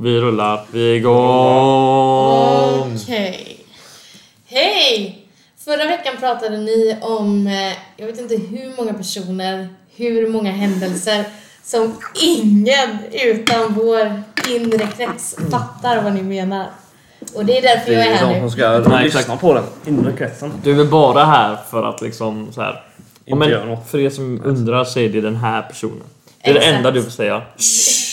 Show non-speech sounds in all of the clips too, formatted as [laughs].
Vi rullar. Vi är igång. Okej. Hej! Förra veckan pratade ni om, eh, jag vet inte hur många personer, hur många händelser som ingen utan vår inre krets fattar vad ni menar. Och det är därför Det jag är är här de nu. som ska Nej, lyssna på den inre kretsen. Du är bara här för att liksom så här. Inte göra men för er som undrar så är det den här personen. Det är det Exakt. enda du får säga. [laughs]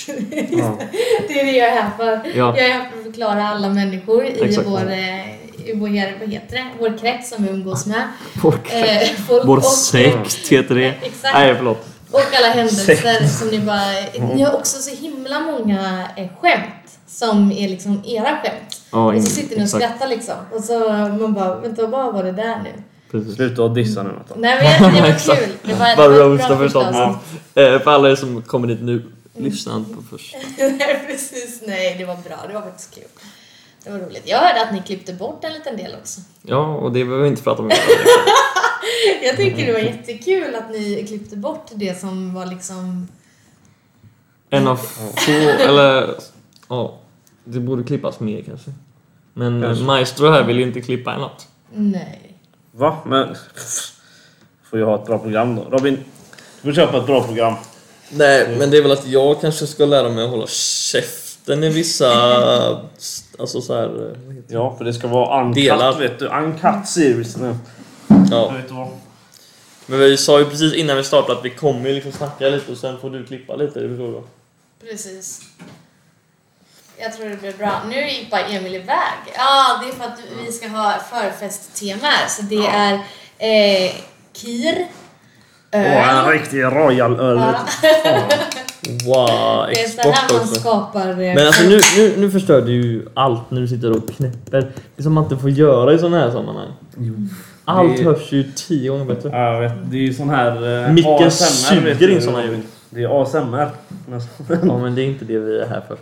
Ja. [laughs] Det är det jag är här för. Ja. Jag är här för att förklara alla människor i Exakt. vår, eh, i vår, vad heter det? vår krets som vi umgås med. [laughs] Vår, Eh, folk vår och- sekt heter det. [laughs] Exakt. Nej förlåt. Och alla händelser som ni bara... Ni har också så himla många eh, skämt som är liksom era skämt. Ja, och så sitter ni och skrattar liksom. Och så man bara, vänta vad var det där nu? Precis. Sluta att dissa nu Natta. Nej men det var kul. Det var, Bara roasta förstås. Eh, För alla er som kommer dit nu, lyssna inte på först. [laughs] Nej precis, nej det var bra. Det var faktiskt kul. Det var roligt. Jag hörde att ni klippte bort en liten del också. Ja, och det behöver vi inte prata om. [laughs] [laughs] Jag tycker det var jättekul att ni klippte bort det som var liksom... En av få, eller ja, det borde klippas mer kanske. Men Kanske. Maestro här vill ju inte klippa något. Nej. Va? Men... Får jag ha ett bra program då? Robin, du får köpa ett bra program. Nej, men det är väl att jag kanske ska lära mig att hålla käften i vissa... Alltså så här... Ja, för det ska vara uncut Delar. vet du. Uncut series nu. Ja. Men vi sa ju precis innan vi startade att vi kommer ju liksom snacka lite och sen får du klippa lite, det förstår du? Precis. Jag tror det blir bra. Nu gick bara Emil iväg. Ja, det är för att vi ska ha förfesttema här. Så det är eh, kir, Åh, öl. en riktig royal öl. Ja. Wow, [laughs] det är så här man också. skapar... eh, Men alltså nu, nu, nu förstör du ju allt när du sitter och knäpper. Det är som man inte får göra i sådana här sammanhang. Allt Det- hörs ju tio gånger bättre. Ja, jag vet. Det är ju sån här... Eh, Micken ASMR, vet suger du, in såna Robin. ljud. Det är ASMR. Ja men det är inte det vi är här för.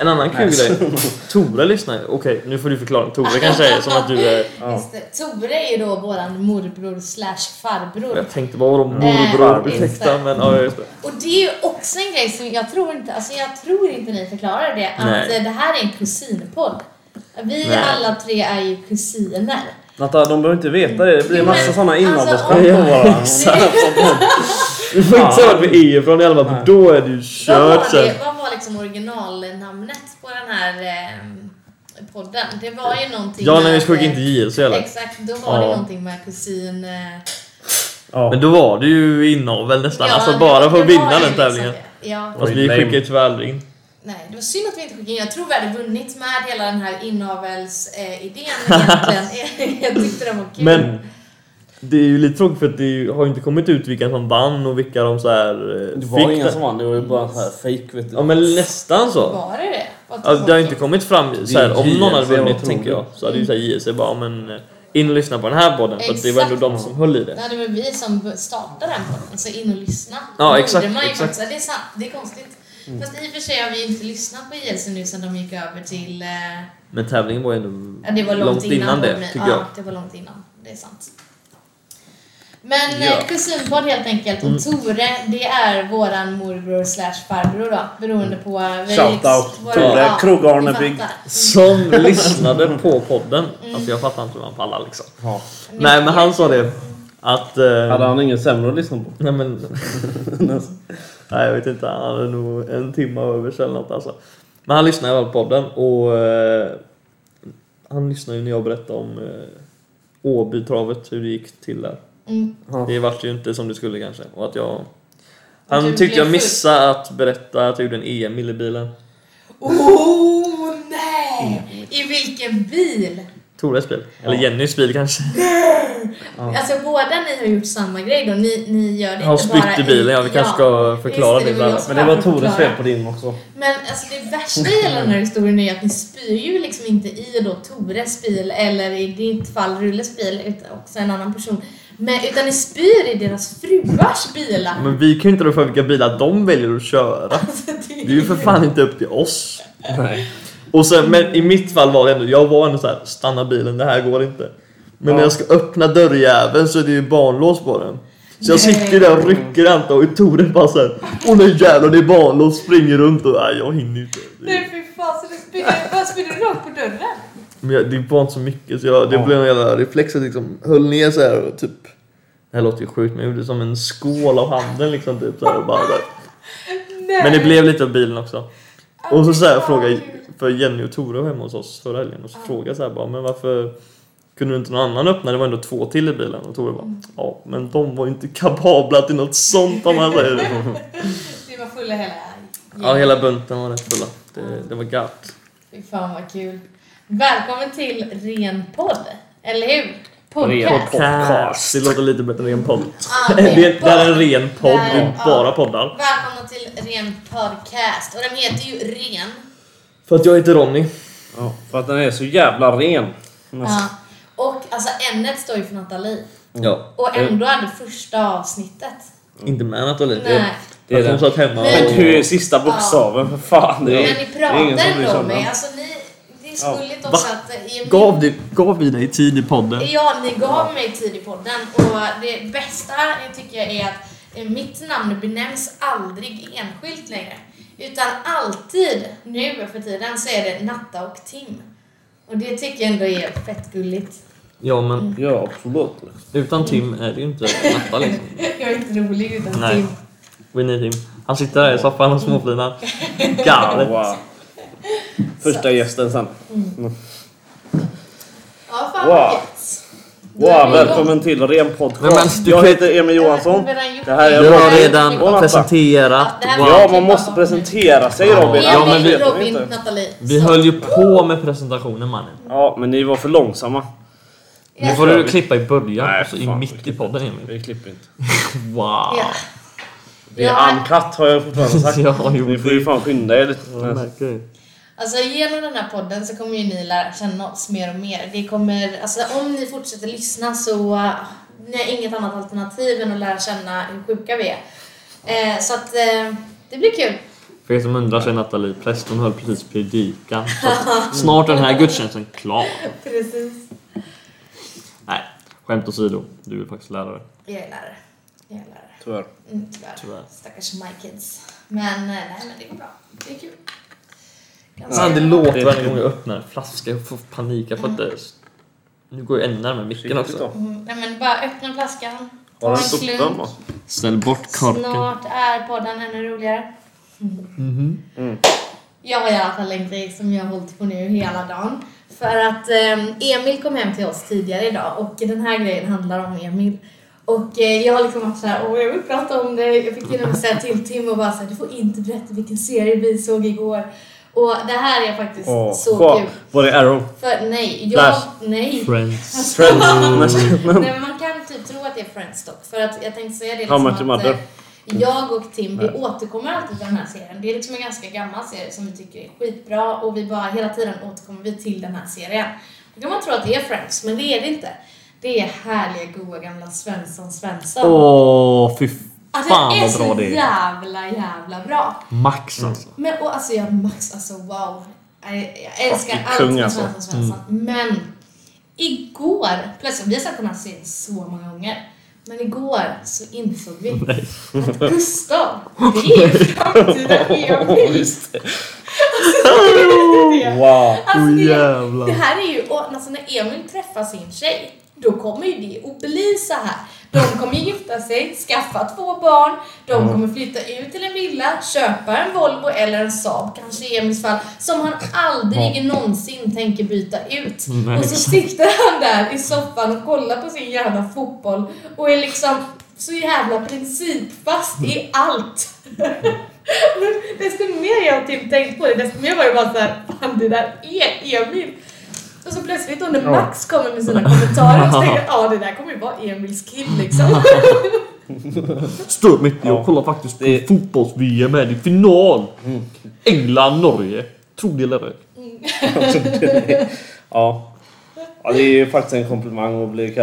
En annan kul grej. [laughs] Tore lyssnar. Okej, nu får du förklara. Tore kanske är som att du är... [laughs] Ja. Tore är ju då våran morbror slash farbror. Jag tänkte bara vadå Äh, morbror, just ursäkta men ja just det. Och det är ju också en grej som jag tror inte, alltså jag tror inte ni förklarar det, att Nej. eh, det här är en kusinpodd. Vi Nej. alla tre är ju kusiner. Natta, de behöver inte veta det. Det blir Jo, massa men, såna alltså, inavelsskämt om- på varandra. Du får inte säga vart vi är ifrån i alla fall för då är det ju kört var, sen. det, liksom originalnamnet på den här eh, podden? Det var ju någonting Ja när vi skickade in eh, till JLC eller? Exakt, då var det Ja. någonting med kusin... Eh, Ja. Men då var det ju inavel nästan. ja, alltså det bara var- för det att vinna den liksom tävlingen. det. Ja. Fast vi skickade ju tyvärr aldrig in. Nej, det var synd att vi inte skickade in. Jag tror vi hade vunnit med hela den här inavelsidén egentligen. [laughs] [laughs] jag tyckte den var kul. Men det är ju lite tråkigt för att det ju- har ju inte kommit ut vilka som vann och vilka de så här eh, Det var fick ingen som vann. Det var ju bara så här fake vet du. Ja men nästan så. Var det det? Alltså, det har inte tråkigt. kommit fram så här, är om någon hade JLC, vunnit tänker jag så hade ju såhär JLC bara men eh, in och lyssna på den här podden för det var ändå de som höll i det. Nej, det var vi som startade den podden, så in och lyssna. Ja, Det exakt, man ju exakt. faktiskt. Det är sant, det är konstigt. Fast i och för sig har vi inte lyssnat på JLC nu sen de gick över till... Eh, Men tävlingen var ju ändå ja, det var långt, innan, det men- tycker ja, jag. det var långt innan. Det är sant. Men Ja. ja. kusinpodd helt enkelt. Mm. Och Tore, det är våran morbror slash farbror då. Beroende på... vi- Shoutout, våra- Tore, ja, Krogarnebygg. vi fattar. Som lyssnade på podden. Alltså jag fattar inte hur man pallar liksom. Ja. Nej men han sa det att... Eh, Hade han ingen sämre att lyssna på? Nej men... [laughs] Nej jag vet inte, han hade nog en timme över sig eller något alltså. Men han lyssnade i alla podden och... Eh, han lyssnade ju när jag berättade om eh, Åbytravet, hur det gick till där. Mm. Det vart ju inte som det skulle kanske. Och att jag... du Han tyckte blev jag full. missade att berätta att jag gjorde en Emil i bilen. Oh nej! I vilken bil? Tores bil. Eller Ja. Jennys bil kanske. Alltså båda ni har gjort samma grej då. Ni, ni gör det Jag har inte bara spytt i bilen, ja vi kanske ska förklara det. det, Men det var Tores fel på din också. Men alltså det värsta i hela den här historien är att ni spyr ju liksom inte i då Tores bil eller i ditt fall Rulles bil utan också en annan person. Men, utan ni spyr i deras fruars bilar. Men vi kan ju inte rå för vilka bilar de väljer att köra. [laughs] Alltså, Det är ju för fan inte upp till oss. Nej. Och sen, men i mitt fall var det ändå, jag var ändå så här, stanna bilen, det här går inte. Men Ja. när jag ska öppna dörrjäveln så är det ju barnlås på den. Så jag sitter där och rycker Anta och Tore bara såhär Åh nej jävlar det är barn och springer runt och nej jag hinner inte. Nej fy fan, så du spydde, vad spydde du rakt på dörren? Men jag, det var inte så mycket så jag, det Ja. blev en jävla reflex att liksom höll ner så här och typ Det här låter ju sjukt men jag gjorde som en skål av handen liksom typ så här och bara där. Men det blev lite av bilen också. Och så, så här, frågade för Jenny och Tore var hemma hos oss förra helgen och så frågade jag så här bara men varför kunde inte någon annan öppna? Det var ändå två till i bilen och Tore bara ja men de var ju inte kapabla till något sånt om man säger det. [laughs] Vi var fulla hela Ja hela bunten var rätt fulla. Det, det var gött. Fy fan vad kul. Välkommen till Ren podd, eller hur? Podcast. Podcast. Det låter lite bättre än ren podd. Ja, [laughs] Det, ren det är en ren podd, är Där, bara ja. poddar. Välkomna till Ren podcast. Och den heter ju Ren. För att jag heter Ronny. Ja, för att den är så jävla ren. Ja. Och alltså ämnet står ju för Nathalie. Ja. Och ändå är det första avsnittet. Inte med Nathalie. Nej. Det är Att hon satt hemma Men- Men du är sista bokstaven, för fan. Det är, Men ni pratar ändå det. Alltså Va? också att... eh, Gav, du, gav vi dig tid i podden? Ja, ni gav mig tid i podden och det bästa jag tycker jag är att eh, mitt namn benämns aldrig enskilt längre. Utan alltid, nu för tiden, så är det Natta och Tim. Och det tycker jag ändå är fett gulligt. Ja men Ja, absolut. utan Tim är det ju inte Natta liksom. [laughs] Jag är inte rolig utan Nej. Tim. We need him. Han sitter där i soffan och småflinar. [laughs] Galet. Wow. Första gästen sen. Ja, fan Wow. Wow, välkommen till Ren podcast. Jag heter Emil Johansson. Det här är Du har redan presenterat. Ja, man måste presentera sig Robin. Ja, men vi- Robin. Vi höll ju på med presentationen mannen. Ja, men ni var för långsamma. Nu får du klippa i början, Nej, alltså i mitt i podden Emil. Vi klipper inte. [laughs] Wow. Det är uncut har jag fortfarande sagt. [laughs] Ja, jo, Ni får ju fan skynda er lite. Alltså genom den här podden så kommer ju ni lära känna oss mer och mer. Det kommer, alltså om ni fortsätter lyssna så uh, ni har inget annat alternativ än att lära känna hur sjuka vi är. Eh, så att eh, det blir kul. För er som undrar så är Nathalie präst, hon höll precis predikan. Snart är den här gudstjänsten klar. Precis. Nej, skämt åsido. Du är faktiskt lärare. Jag är lärare. Jag är lärare. Tyvärr. Mm, tyvärr. Tyvärr. Stackars my kids. Men eh, nej, men det går bra. Det är kul. Fan, det låter Det är varje gång jag öppnar en flaska. Jag får panik. Jag får inte... Nu går jag ännu närmare micken också. Mm, nej men bara öppna flaskan. Ta en klunk. Ställ bort korken. Snart är podden ännu roligare. Mhm. Mm. Jag har i alla fall en grej som jag har hållit på nu hela dagen. För att eh, Emil kom hem till oss tidigare idag och den här grejen handlar om Emil. Och eh, jag har liksom varit såhär, åh jag vill prata om det. Jag fick med säga till Tim och bara såhär, du får inte berätta vilken serie vi såg igår. Och det här är faktiskt Åh, så kolla. kul. Var det Arrow? För nej, jag, Flash. nej. Friends. [laughs] Friends. [laughs] Nej men man kan typ tro att det är Friends dock. För att jag tänkte säga det How liksom much att mother? eh, jag och Tim, vi återkommer alltid till den här serien. Det är liksom en ganska gammal serie som vi tycker är skitbra och vi bara hela tiden återkommer vi till den här serien. Då kan man tro att det är Friends, men det är det inte. Det är härliga, goa gamla Svensson Svensson. Åh, fy alltså, fan det är så det jävla, jävla bra. Max alltså. Men och alltså jag Max, alltså wow. Jag, jag älskar Fucking allt kung, med alltså. Svensson Svensson. Men igår, plötsligt, vi har sett den här serien så många gånger. Men igår så insåg vi Nej. att Gustav, det är [laughs] framtida [laughs] är det. [laughs] Wow. Alltså, det, jävlar. det här är ju, och alltså när Emil träffar sin tjej, då kommer ju det att bli så här. De kommer gifta sig, skaffa två barn, de kommer flytta ut till en villa, köpa en Volvo eller en Saab, kanske i Emils fall, som han aldrig någonsin tänker byta ut. Nej, och så sitter han där i soffan och kollar på sin jävla fotboll och är liksom så jävla principfast i allt. [laughs] Men desto mer jag har typ tänkt på det, desto mer var jag bara såhär, fan det där är Emil. Och så plötsligt då när Ja. Max kommer med sina kommentarer så tänker jag, [laughs] ja det där kommer ju vara Emils kill liksom. [laughs] Stör mig inte. Ja. Jag kollar faktiskt på Det- fotbolls-VM här i final. England-Norge. Tro det eller ej. [laughs] Ja. ja, det är ju faktiskt en komplimang att bli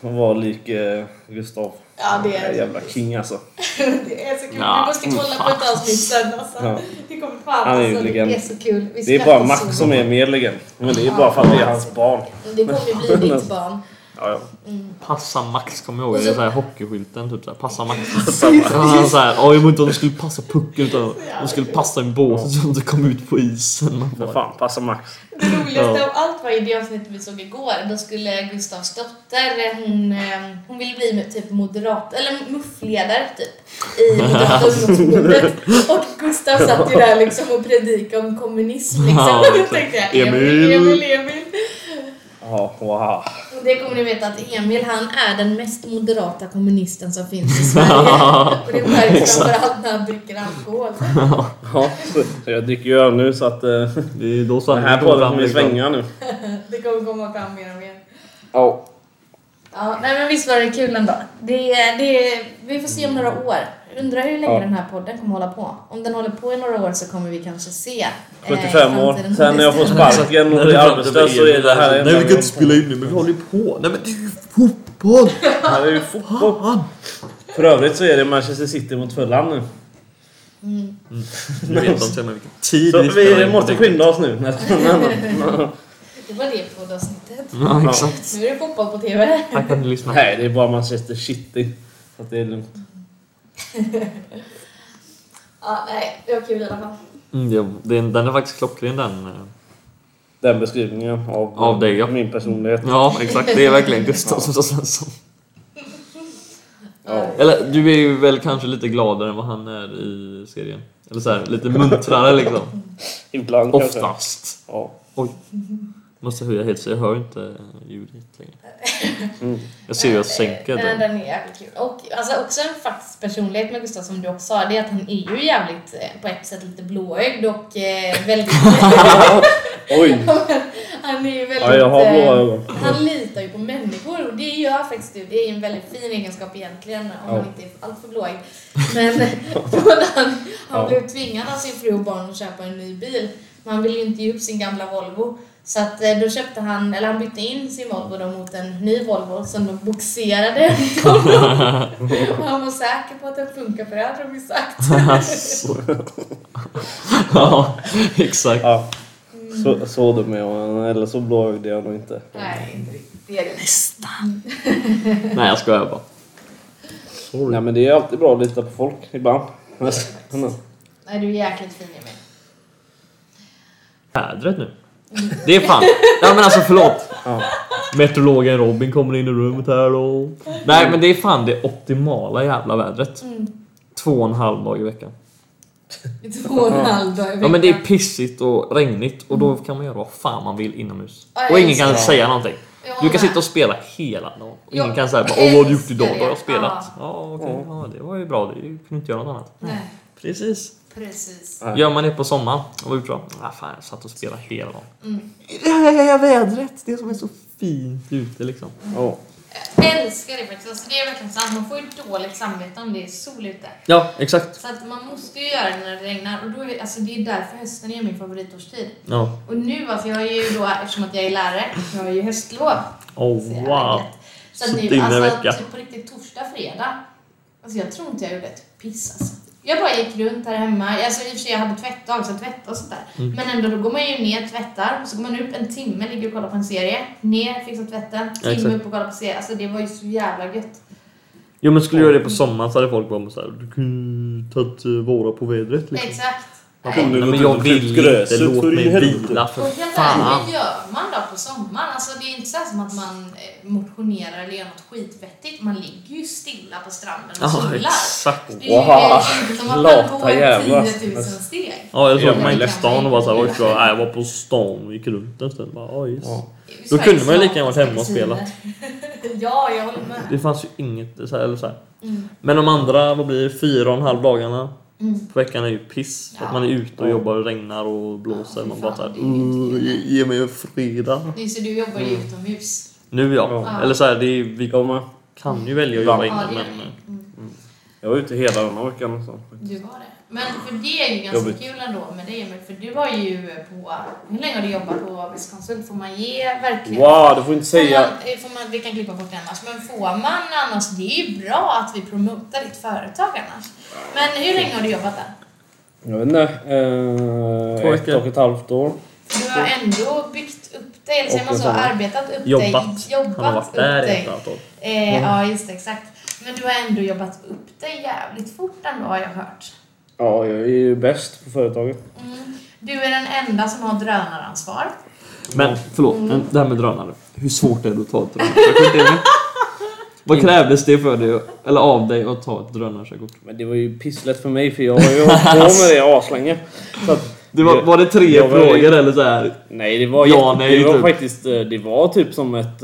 vara lik eh, Gustav. Ja det är Jävla king alltså. [laughs] Det är så kul. Ja, Vi måste kolla på ett avsnitt sen alltså. Ja. Det kommer fan Han är ju alltså, det är så kul. Vi Det är bara Max som är mer legend. Men det är bara för att det är hans barn. Det kommer ju bli ditt barn. Ja, ja. Passa Max kommer jag ihåg. Och Det är så- så här hockeyskylten typ såhär. Passa Max. [laughs] Ja, han så här, "Ja, jag vet inte om de skulle passa pucken utan de skulle passa min båt så att de kom ut på isen. För fan, passa Max. Det roligaste Ja. av allt var i det avsnittet vi såg igår. Då skulle Gustavs dotter, hon, eh, hon ville bli typ moderat, eller muffledare typ. I Moderata ungdomsförbundet. [laughs] Och Gustav satt ju där liksom och predikade om kommunism liksom. Ja, [laughs] och tänkte jag, Emil. Emil, Emil, Ja, wow. Och det kommer ni veta att Emil han är den mest moderata kommunisten som finns i Sverige. [laughs] och det märks framförallt när han dricker alkohol. Ja, så jag dricker ju öl nu så att eh, Det är då sanningen här kommer podden kommer liksom. svänga nu. [laughs] Det kommer komma fram mer och mer. Ja. Ja, nej men visst var det kul ändå. Det, det, vi får se om några år. Undrar hur länge Ja. den här podden kommer hålla på. Om den håller på i några år så kommer vi kanske se. eh, 75 år. framtiden. Sen när jag får [laughs] sparken och blir det är arbetslös så är det här Nej vi kan inte spela in nu men vi håller ju på. Nej men det är ju fotboll! Det är ju fotboll. För övrigt så är det Manchester City mot Fulham nu. Nu vet de till och med vilken tid Så vi spelar vi måste skynda oss nu. [laughs] Det var det poddavsnittet. Ja exakt. Nu är det fotboll på TV. För att ni lyssnade. Nej, det är bara Manchester City. Så att det är lugnt. [laughs] Ja, nej, det var kul i alla fall. Mm, ja, den, den är faktiskt klockren den. eh. Den beskrivningen av, Av dig, ja. min personlighet. Ja exakt, det är verkligen Gustav som Svensson. Ja. Eller du är ju väl kanske lite gladare än vad han är i serien. Eller så här, lite muntrare liksom. Ibland kanske. Oftast. Ja. Oj. Måste höja helt så jag hör inte ljudet längre. [laughs] Jag ser ju att Nej, den. den är jävligt kul. Och alltså, också en faktisk personlighet med Gustav som du också sa, det är att han är ju jävligt, eh, på ett sätt lite blåögd och eh, väldigt... [laughs] Oj! [laughs] han är ju väldigt... Ja, jag har blåa eh, ögon. Han litar ju på människor och det gör faktiskt du. Det är en väldigt fin egenskap egentligen om Ja. man inte är alltför blåögd. Men han, han Ja. blev tvingad av sin fru och barn att köpa en ny bil. Men han ville ju inte ge upp sin gamla Volvo. Så att eh, då köpte han, eller han bytte in sin Volvo då mot en ny Volvo som de boxerade. [laughs] [laughs] Och han var säker på att den funkar för det hade de ju sagt. [laughs] Ja, exakt. Ja. Så, så dum är jag, eller så blåögd är jag nog inte. Nej, inte riktigt. Det är det Nästan. Nej jag skojar bara. Sorry. Nej men det är alltid bra att lita på folk ibland. Nej, du är jäkligt fin Emil. Vädret nu. Det är fan. Ja men alltså förlåt. Ja. Meteorologen Robin kommer in i rummet här och... Nej men det är fan det optimala jävla vädret. Två och en halv dag i veckan. Två och en halv dag i Ja men det är veckan. pissigt och regnigt och då kan man göra vad fan man vill inomhus. Ja, Och ingen kan det. säga någonting. Du kan sitta och spela hela dagen. Och ingen kan säga bara, Åh vad har du gjort idag? Då har jag spelat. Ja okej, ja, det var ju bra. Det kunde inte göra något annat. Nej, Precis. Precis. Gör man det på sommaren? Vad var gjort då? Ah, fan, jag satt och spelade hela dagen. Mm. Det här vädret, det som är så fint ute liksom. Ja. Jag älskar det faktiskt. Alltså, det är verkligen sant. Man får ju dåligt samvete om det är sol ute. Ja, exakt. Så att man måste ju göra det när det regnar. Och då är, alltså, det är därför hösten är min favoritårstid. Ja. Och nu, alltså jag är ju då, eftersom att jag är lärare, jag har ju höstlov. Oh, Så wow. Så att nu, inne alltså en vecka. typ på riktigt torsdag, fredag. Alltså jag tror inte jag gjorde ett piss alltså. Jag bara gick runt här hemma. Alltså i och för sig jag hade tvättdag, så tvättade och sånt där. Mm. Men ändå, då går man ju ner, tvättar, och så går man upp en timme, ligger och kollar på en serie. Ner, fixar tvätten, timme exakt. upp och kollar på serie. Alltså det var ju så jävla gött. Jo men skulle du göra det på sommaren så hade folk varit såhär, du kunde tagit eh, vara på vädret liksom. Exakt. Ja, Nej. men jag vill inte, låt i mig vila för fan. vad gör man då på sommaren? Alltså det är inte så som att man eh, motionerar eller gör något skitvettigt. Man ligger ju stilla på stranden och Ja solar. exakt. Det är inte som att man går jävlar. 10 000 steg. Ja jag såg Ja, mig till stan och var såhär, oj jag, var på stan och gick runt en stund. Bara, oj. Ja. Då kunde man ju lika gärna varit hemma och smartaste [laughs] ja, jag håller med. Det fanns ju inget så här, eller så här. Mm. Men de andra, vad blir det, fyra och en halv dagarna Mm. på veckan är ju piss. För att Ja. man är ute och Ja. jobbar och regnar och blåser. Ja, man bara såhär, inte "Åh, ge mig en fredag. Nisse, du jobbar ju utomhus. Nu ja. Ja. Eller så här, det är, vi Jag kan ju välja att Ja. jobba Ja, inne men... ni. Mm. Jag var ute hela den här veckan. Så. Du var det. Men för det är ju ganska Jobbigt. kul ändå med dig Emil, för du var ju på... Hur länge har du jobbat på Vistkonsult? Får man ge verkligen... Wow, du får inte Får säga... man, eh, får man, vi kan klippa bort det annars, men får man annars... Det är ju bra att vi promotar ditt företag annars. Men hur länge har du jobbat där? Jag vet inte. Eh, ett och ett halvt år. Du har ändå byggt upp dig fel, säger man så? Arbetat upp Jobbat. dig? Jobbat Han har varit upp där i dig. ett annat år. Eh, ja, just det, exakt. Men du har ändå jobbat upp dig jävligt fort ändå har jag hört. Ja, jag är ju bäst på företaget. Mm. Du är den enda som har drönaransvar. Men förlåt, men det här med drönare. Hur svårt är det att ta ett drönarkörkort Emil? Vad krävdes det för dig, eller av dig att ta ett drönarkörkort? Men det var ju pisslätt för mig för jag har ju hållit på med det aslänge. Det var, var det tre var ju- frågor eller så här? nej, det var, Ja, nej, det var typ. faktiskt eh, det var typ som ett...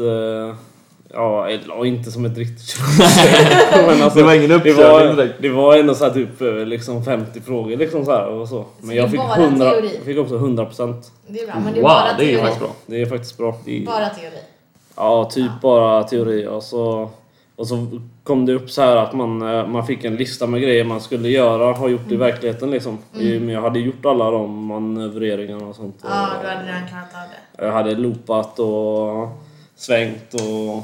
Ja, eller ja, inte som ett riktigt körkort. [laughs] Men alltså, Det var ingen det uppkörning var, direkt. det var ändå så här typ eh, liksom 50 frågor liksom så här och så. Men det jag fick, bara 100, teori? jag fick också 100 procent. Det är bra, men det är Wow, bara det är teori. faktiskt bra. Det är faktiskt bra. Det är- Bara teori. Ja, typ bara teori och så, och så kom det upp så här att man, eh, man fick en lista med grejer man skulle göra, ha gjort i verkligheten liksom. Men jag hade gjort alla de manövreringarna och sånt. Ja, du hade redan klarat av det. Jag hade loopat och svängt och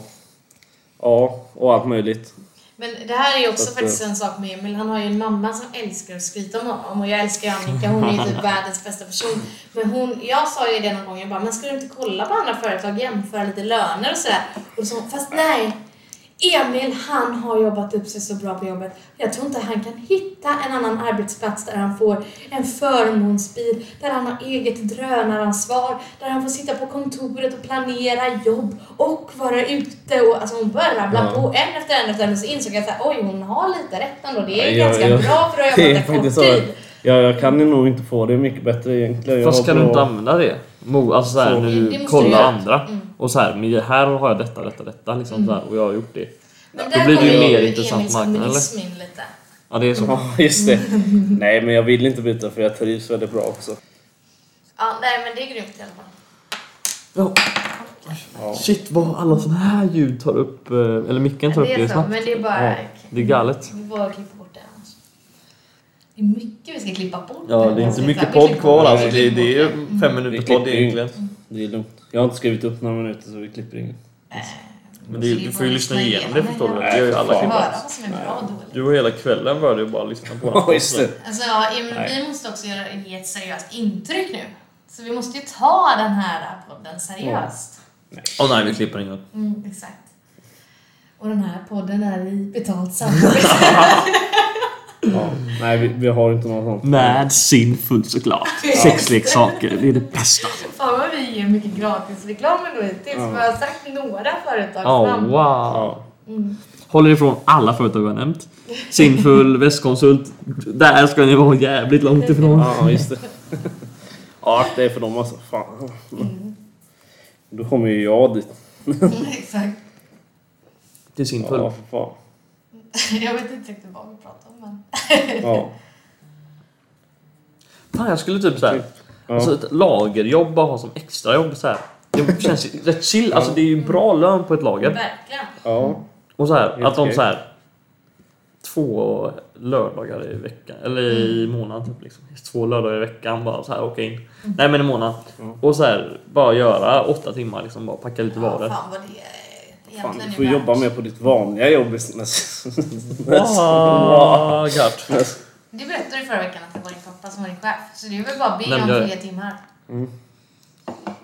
ja, och allt möjligt. Men det här är också Så att, faktiskt en sak med Emil. Han har ju en mamma som älskar att skryta om honom. Och jag älskar Annika, hon är ju typ [laughs] världens bästa person. Men hon, jag sa ju det någon gång, jag bara, men ska du inte kolla på andra företag, jämföra lite löner och sådär? Och hon, fast nej. Emil, han har jobbat upp sig så bra på jobbet. Jag tror inte han kan hitta en annan arbetsplats där han får en förmånsbil, där han har eget drönaransvar, där han får sitta på kontoret och planera jobb och vara ute och alltså hon började rabbla Ja. på en efter en efter en och så insåg jag att oj hon har lite rätt ändå. Det är Ja, ganska jag- bra för att ha [laughs] jobbat där kort tid. Jag, jag kan ju nog inte få det mycket bättre egentligen. Fast kan du bra- inte använda det? Alltså såhär Så. när du du kollar andra. Mm. Och så här, men här har jag detta, detta, detta liksom så här, och jag har gjort det. Men Då blir det ju mer intressant marknad, eller? in lite. Ja, det är så. Ja, just det. Nej, men jag vill inte byta för jag trivs väldigt bra också. Ja, nej men det är grymt i alla fall. Ja. Ja. Shit vad alla såna här ljud tar upp, eh, eller micken tar upp Det det är så, snabbt. men det är bara... Ja, det är galet. Vi får klippa bort det annars. Det är mycket vi ska klippa bort. Ja, det är inte mycket podd kvar alltså. Det, det är ju fem minuter podd egentligen. Det är lugnt. Jag har inte skrivit upp några minuter så vi klipper inget. Eh, Men det, du får ju lyssna igenom det förstår du. Det gör ju alla klippare. Och. Du har hela kvällen dig att bara lyssna på det. Alltså, ja, men Nej. vi måste också göra, ge ett seriöst intryck nu. Så vi måste ju ta den här podden seriöst. Åh nej, vi klipper inget. Mm, exakt. Och den här podden är i betalt samarbete. [laughs] [laughs] Ja. Nej, vi, vi har inte något sånt. Med sinfullt såklart. Sexleksaker, det är det bästa. Fan vad vi ger mycket gratisreklam ändå hittills. Ja. Vi har sagt några företags Oh, wow. Ja. Mm. Håller ifrån alla företag vi har nämnt. Sinfull, västkonsult. Där ska ni vara jävligt långt ifrån. ja, just det. Ja, det är för dem alltså. Fan. Då kommer ju jag dit. [laughs] Exakt. Till Sinfull. Ja, för fan. [laughs] Jag vet inte riktigt vad vi pratar om men... Ja. Fan, jag skulle typ såhär... Ja. Alltså ett lagerjobb bara ha som extrajobb så här. Det känns rätt chill. Alltså det är ju bra lön på ett lager. Verkligen. ja. Och så här, att de så här två lördagar i veckan, eller i månaden typ liksom. Två lördagar i veckan bara så här åka in. Nej men i månaden. Mm. Och så här bara göra åtta timmar liksom, bara packa lite Ja, varor. fan vad det är Fan, du får jobba mer på ditt vanliga jobb istället. Ah, gött. Du berättade förra veckan att det var din pappa som var din chef. Så det är väl bara att be om fler timmar.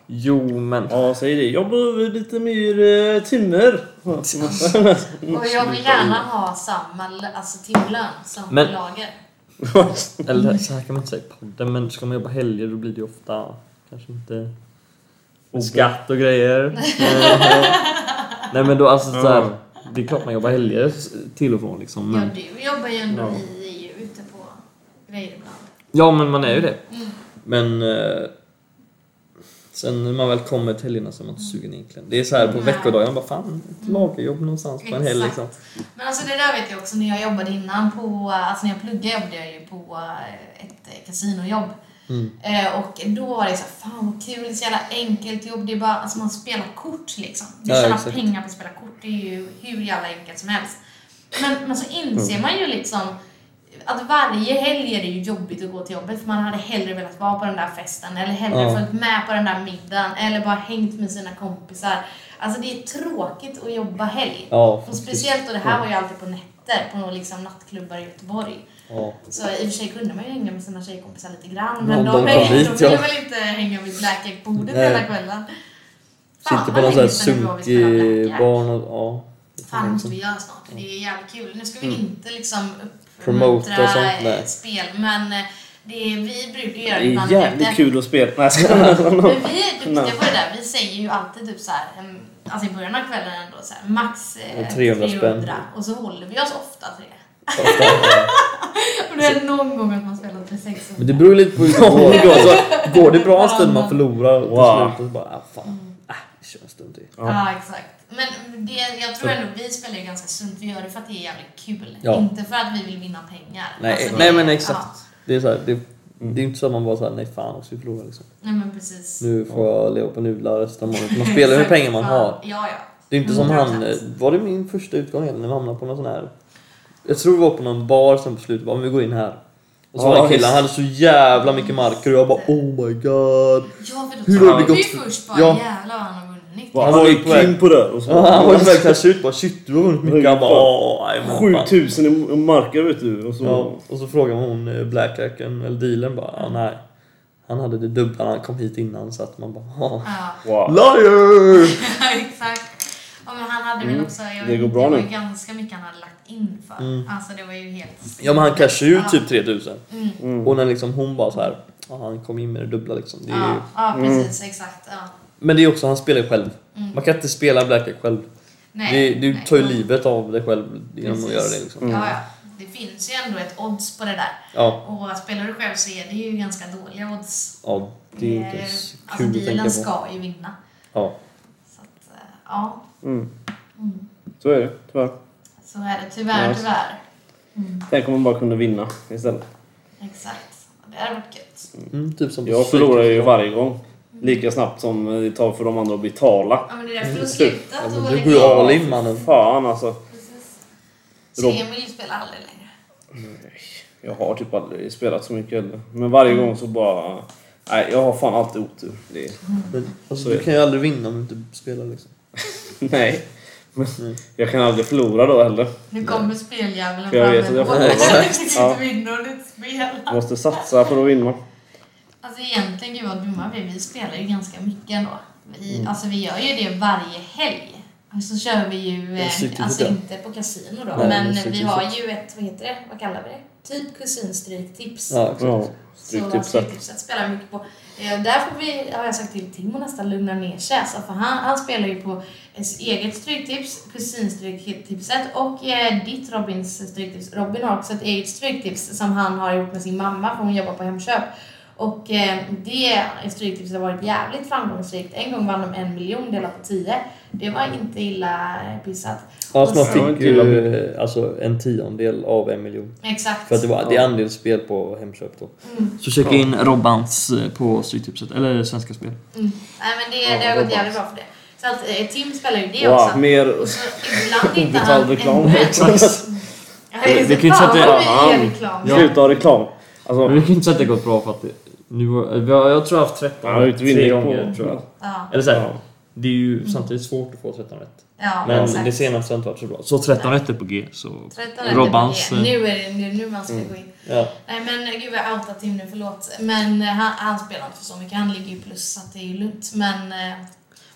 Jo men. Ja, säg det. Jag behöver lite mer uh, timmar. [laughs] Och jag vill gärna ha samma alltså, timlön som Men- lager. [laughs] Eller så här kan man inte säga i podden men ska man jobba helger då blir det ju ofta kanske inte skatt och grejer. [laughs] Nej men då alltså så här, Det är klart man jobbar helger till och från liksom. Ja, Men, du jobbar ju ändå Ja. i, är ju ute på grejer ibland. ja men man är ju det. Mm. Men eh, sen när man väl kommer till helgerna så är man inte sugen egentligen. Det är så här på veckodagarna bara fan ett lagerjobb någonstans på en helg Exakt. liksom. Men alltså det där vet jag också när jag jobbade innan på, alltså när jag pluggade jobbade jag ju på eh, ett eh, kasinojobb. Mm. Eh, och då var det så här, fan vad kul, det är så jävla enkelt jobb, det är bara, alltså man spelar kort liksom. Du Ja, tjänar exakt. pengar på att spela kort, det är ju hur jävla enkelt som helst. Men, men så inser man ju liksom att varje helg är det ju jobbigt att gå till jobbet för man hade hellre velat vara på den där festen eller hellre Ja. följt med på den där middagen eller bara hängt med sina kompisar. Alltså det är tråkigt att jobba helg. Ja, Och speciellt, och det här var ju alltid på nätter på några liksom nattklubbar i Göteborg. Ja. Så i och för sig kunde man ju hänga med sina tjejkompisar lite grann men de de, de, dit, ville ja. väl inte hänga vid blackjack-bordet Nej. hela kvällen. Sitter på någon sån här sunkig barn och... Ja. Fan, måste vi göra snart. Det är jävligt kul. Nu ska vi inte liksom uppmuntra eh, spel, men eh, det är, vi brukar göra Det det är ibland jävligt ute. kul att spela. Nej. [laughs] Men vi är [laughs] duktiga på det där. Vi säger ju alltid typ så här, em, alltså i början av kvällen ändå så här, max eh, 300 spänn. och så håller vi oss ofta till det. Och det är någon gång att man spelar för 600. Men det beror ju lite på hur det går. Alltså, går det bra en stund man förlorar till Wow. slut och så bara, ah, fan. Äh, vi kör en stund till. Ja, exakt. Men det, jag tror ändå vi spelar ju ganska sunt. Vi gör det för att det är jävligt kul. Ja. Inte för att vi vill vinna pengar. Nej, Alltså, det- nej men exakt. Ja, Det är så här, det, det är inte så att man bara såhär, nej fan också vi förlorar liksom. nej men precis. Nu får jag leva på nudlar resten av månaden. Man spelar med Exakt, pengar man har. Ja, ja. Det är inte som han, 100%. eh, var det min första utgång eller när vi hamnade på någon sån här Jag tror vi var på någon bar sen på slutet, bara, men vi går in här Och så Ja, var det killen, han hade så jävla mycket marker och jag bara oh my god för Hur har det vi gått? först bara Ja. jävlar vad han har vunnit. Han var ju på väg- king på det. Och så, Ja, han var ju på väg att kasta ut bara shit du har vunnit mycket, han bara åh nej men fan. 7000 i marker vet du. Och så, Ja, och så frågade hon eh, blackjacken eller dealen bara ja, nej Han hade det dubbla, han kom hit innan så att man bara ja. Ja, Wow. Liar! [laughs] exakt. Ja, men han hade väl också, jag Det vet går bra det var nu. ju ganska mycket han hade lagt in för. Mm. Alltså det var ju helt... Ja men han cashade ut Ja. typ 3000 Mm. Och när liksom hon bara så här ja, han kom in med det dubbla liksom det är ju, Ja, ja precis, exakt. Ja. Men det är också, han spelar ju själv Mm. Man kan inte spela blackjack själv Nej, det, Du nej. tar ju livet av dig själv genom Precis. att göra det liksom Ja, ja. Det finns ju ändå ett odds på det där. Ja, Och spelar du själv så är det ju ganska dåliga odds. ja det är inte Eh, ens Alltså kul att tänka på ska ju vinna. Ja, Så att, eh, ja, Mm. Mm. Så är det tyvärr. så är det. Tyvärr, Ja. tyvärr. Mm, Tänk om man bara kunde vinna istället. exakt. Det hade varit gött. mm, typ som Jag förlorar ju varje gång. Lika snabbt som det tar för de andra att betala. Ja, men det är därför du har [laughs] Typ. slutat. Var du går ju all in mannen Fan alltså. Precis. Så Emil spelar aldrig längre. Jag har typ aldrig spelat så mycket heller. Men varje gång så bara... Nej, jag har fan alltid otur. Det är... Men alltså, Så du kan ju aldrig vinna om du inte spelar liksom [laughs] Nej. Men jag kan aldrig förlora då heller. Nu kommer speldjävulen För jag vet att jag får- [laughs] Ja. spelar. Jag måste satsa för att vinna. Alltså egentligen, gud vad dumma vi. Vi spelar ju ganska mycket ändå. Vi, Mm. Alltså vi gör ju det varje helg. Och så kör vi ju, eh, alltså inte på kasino då, Nej, men vi har ju ett, vad heter det, vad kallar vi det? Typ kusinstryktips. Ja, Ja, Så stryktipset. Stryktipset spelar mycket på. Eh, där får vi, har jag sagt till Timo nästan lugna ner sig. Alltså, för han, han spelar ju på ett eget stryktips, kusinstryktipset och eh, ditt Robins stryktips. Robin har också ett eget stryktips som han har gjort med sin mamma för hon jobbar på Hemköp. Och eh, det stryktipset har varit jävligt framgångsrikt. En gång vann de en miljon delat på tio. Det var inte illa eh, pissat. Ja, så man Och så- fick ju alltså, en tiondel av en miljon. Exakt. För att det, var, det är andelsspel på Hemköp då. Mm. Så checka in Robbans eh, på Stryktipset, eller Svenska Spel. Mm. Nej men det, Ja, det har gått jävligt bra för det. Så att eh, Tim spelar ju det Wow, också. mer Och så ibland hittar obetald han reklam. Exakt. Det- det kan ju inte ger reklam. Ja. Sluta ha reklam. Alltså, Men vi kan inte säga att det gått bra för att det, nu, vi har, jag tror jag har haft 13 jag har ju inte tre gånger på... tror jag. Ja, Eller så här, Ja. det är ju samtidigt svårt att få 13 rätt. ja Men exakt. det senaste har inte varit så bra. Så 13 rätt är på G. Så 13 är Robbans... det. eh, Nu är det nu, nu man ska gå in. Ja. Nej men gud vad jag outat Tim nu, förlåt. Men eh, han, han spelar inte för så mycket, han ligger ju plus så att det är ju lugnt. Men eh,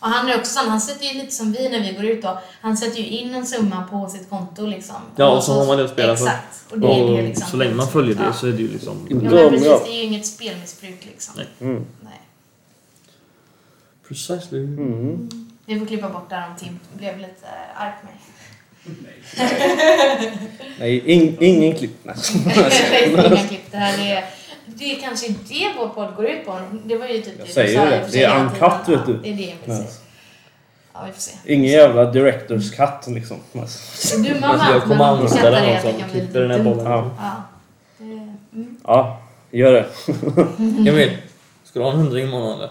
och han är också sån, han sätter ju lite som vi när vi går ut då. Han sätter ju in en summa på sitt konto liksom. Ja, och så har man det att spela för. Exakt. Och det är det liksom. så länge man följer det Ja. så är det ju liksom... Ja men precis, det är ju inget spelmissbruk liksom. Nej. Mm. Nej. Precisely. Mm. Vi får klippa bort där om Tim blev lite eh, arg på mig. Nej, ing, ingen klipp. Nej. [laughs] Inga klipp. Det här är... Det är kanske det vår podd går ut på. Det var ju typ Jag du säger sa det. Det är uncut, vet du. Det är det jag vill Ja. säga. Ja, vi får se. Ingen jävla directors cut liksom. Dumma Alltså, jag kommer anställa någon som klipper den här bollen. Ja. Ja. Mm. Ja, gör det. [laughs] Emil, ska du ha en hundring i månaden eller?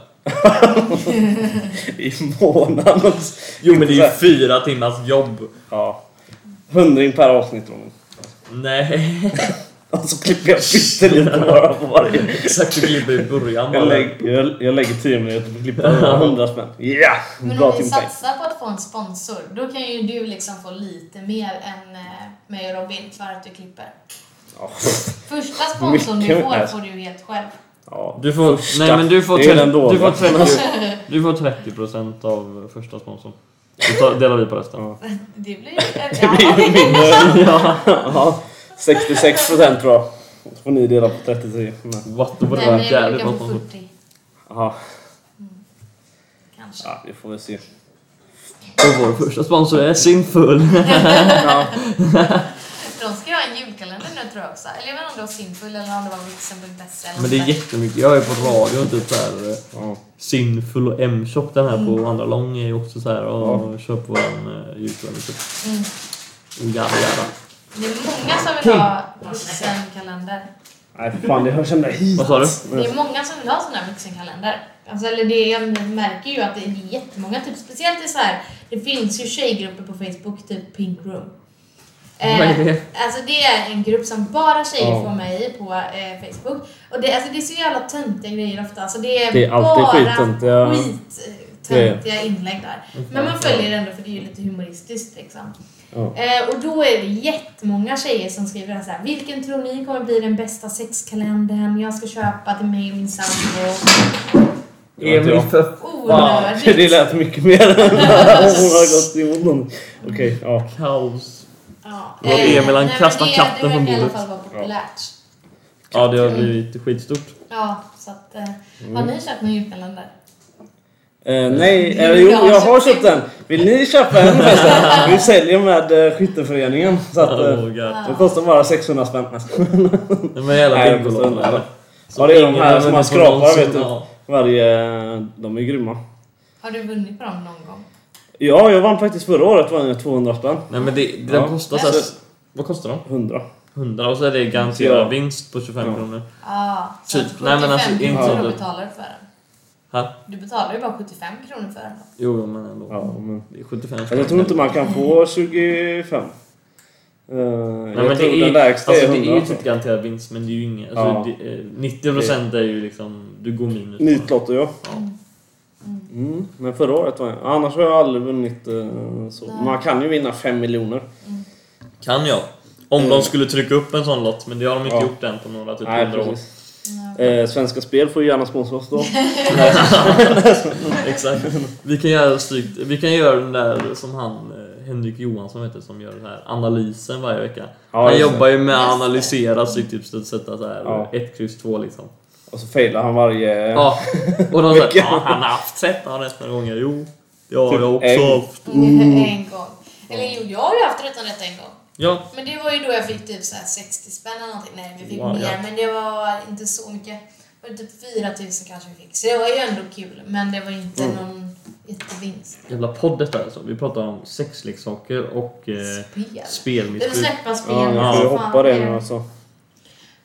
[laughs] I månaden. Jo men det är ju fyra timmars jobb. Ja. Hundring per avsnitt Ronny. Nej. [laughs] [laughs] Och så klipper jag pyttelite bara på varje. Exakt, du klipper i början bara. Jag lägger, jag, jag lägger 10 minuter på att klippa 100 [laughs] spänn. Ja! Men om vi satsar på att få en sponsor, då kan ju du liksom få lite mer än eh, mig och Robin för att du klipper. Ja. Första [laughs] sponsorn du får får du ju helt själv. Ja, Du får, första. nej men du får, Det är 30, den dåliga. du får 30, du får 30% av första sponsorn. Tar- delar vi på resten. Ja. Det blir... Det blir ju mindre. ja. 66 procent tror jag. Så får ni dela på 33. Nej. What? Då var det jag jävligt sponsor. 40 Jaha, kanske. ja, vi får väl se. Och vår första sponsor är Sinful. [laughs] Ja. De ska ju ha en julkalender nu tror jag också. Eller jag vet inte om det var Sinful eller om det var Vixen.se Men det är något jättemycket. Jag är på radio typ såhär. Ja. Sinful och M-shop den här på Mm. andra lång är ju också så här och kör på en uh, julkalender typ. Mm. Jävla jävla. Det är många som vill ha Vixen-kalender. Nej för fan, det hörs ända hit. Vad sa du? Det är många som vill ha sån här Vixen-kalender. Alltså, eller det, jag märker ju att det är jättemånga, typ, speciellt i så här, det finns ju tjejgrupper på Facebook, typ Pink Room. Eh, Vad är det? Alltså det är en grupp som bara tjejer Ja. får med i på eh, Facebook. Och det, alltså, det är så jävla töntiga grejer ofta. Alltså, det är, Det är alltid bara skittöntiga skit, inlägg där. Men man följer det ändå för det är ju lite humoristiskt liksom. Ja. Eh, och då är det jättemånga tjejer som skriver så här. Vilken tror ni kommer bli den bästa sexkalendern jag ska köpa till mig och min sambo? Emil för Onödigt. [laughs] Det lät mycket mer än [laughs] hon har gått emot någon. Okej, ja. kaos. Ja. Och Emil, han det- katten från Det verkar i alla bordet. fall vara populärt. Ja, det har blivit skitstort. Ja, så att... Eh, har ni köpt någon julkalender? Eh, nej, Du eller jo, har jag har köpt köpt en. Vill ni köpa en förresten? [laughs] Vi säljer med eh, skytteföreningen. Så att, Oh, eh, God. det kostar bara 600 spänn. De är jävla Nej, jag bingolotto förstår inte. eller? Ja, det är de här som man skrapar vet du. Varje... De är grymma. Har du vunnit på dem någon gång? Ja, jag vann faktiskt förra året vann jag 200 spänn. Nej men det, den Ja. kostar såhär... Vad kostar de? 100. 100 och så är det garanterad Ja. vinst på 25 Ja. kronor. Ja, så Typ. Nej, men alltså, 75 inte kronor så- betalar du för den. Här? Du betalar ju bara 75 kronor för den. Jo, men ändå. Ja, men... Det är 75 Fast Jag tror inte man kan få 25. Uh, Nej, jag men tror det är, den lägsta alltså, är det 100. är ju typ garanterad vinst men det är ju inget. Alltså, Ja. det, eh, 90% är ju liksom, du går minus. Nitlotto ja. Ja. Mm, men förra året var jag... Annars har jag aldrig vunnit eh, så. Nej. Man kan ju vinna 5 miljoner. Kan jag. Om de skulle trycka upp en sån lott, men det har de inte Ja. gjort än på några typ Nej, hundra år. Eh, Svenska Spel får ju gärna sponsra oss då. [laughs] [laughs] Exakt. Vi kan göra strykt, vi kan göra den där som han, eh, Henrik Johansson heter, som gör den här analysen varje vecka. Ja, han jobbar ju med att analysera stryktipset, sätta så här Ja. 1, kryss 2 liksom. Och så failar han varje... Ja, och de säger ja, han har haft 13 rätt några gånger. Jo, det har Typ jag också en. haft. [laughs] En gång. Eller jo, jag har ju haft 13 rätt en gång. Ja, Men det var ju då jag fick typ så här 60 spänn eller någonting. Nej, vi fick Wow, mer. ja. Men det var inte så mycket. Det var typ 4000 kanske vi fick. Så det var ju ändå kul. Men det var inte Mm. någon jättevinst. jävla podd detta alltså. Vi pratar om sexleksaker och eh, Spel. Spelmissbruk. släppa spel. Ja, Ja. vi får ju Fan, hoppa det nu alltså.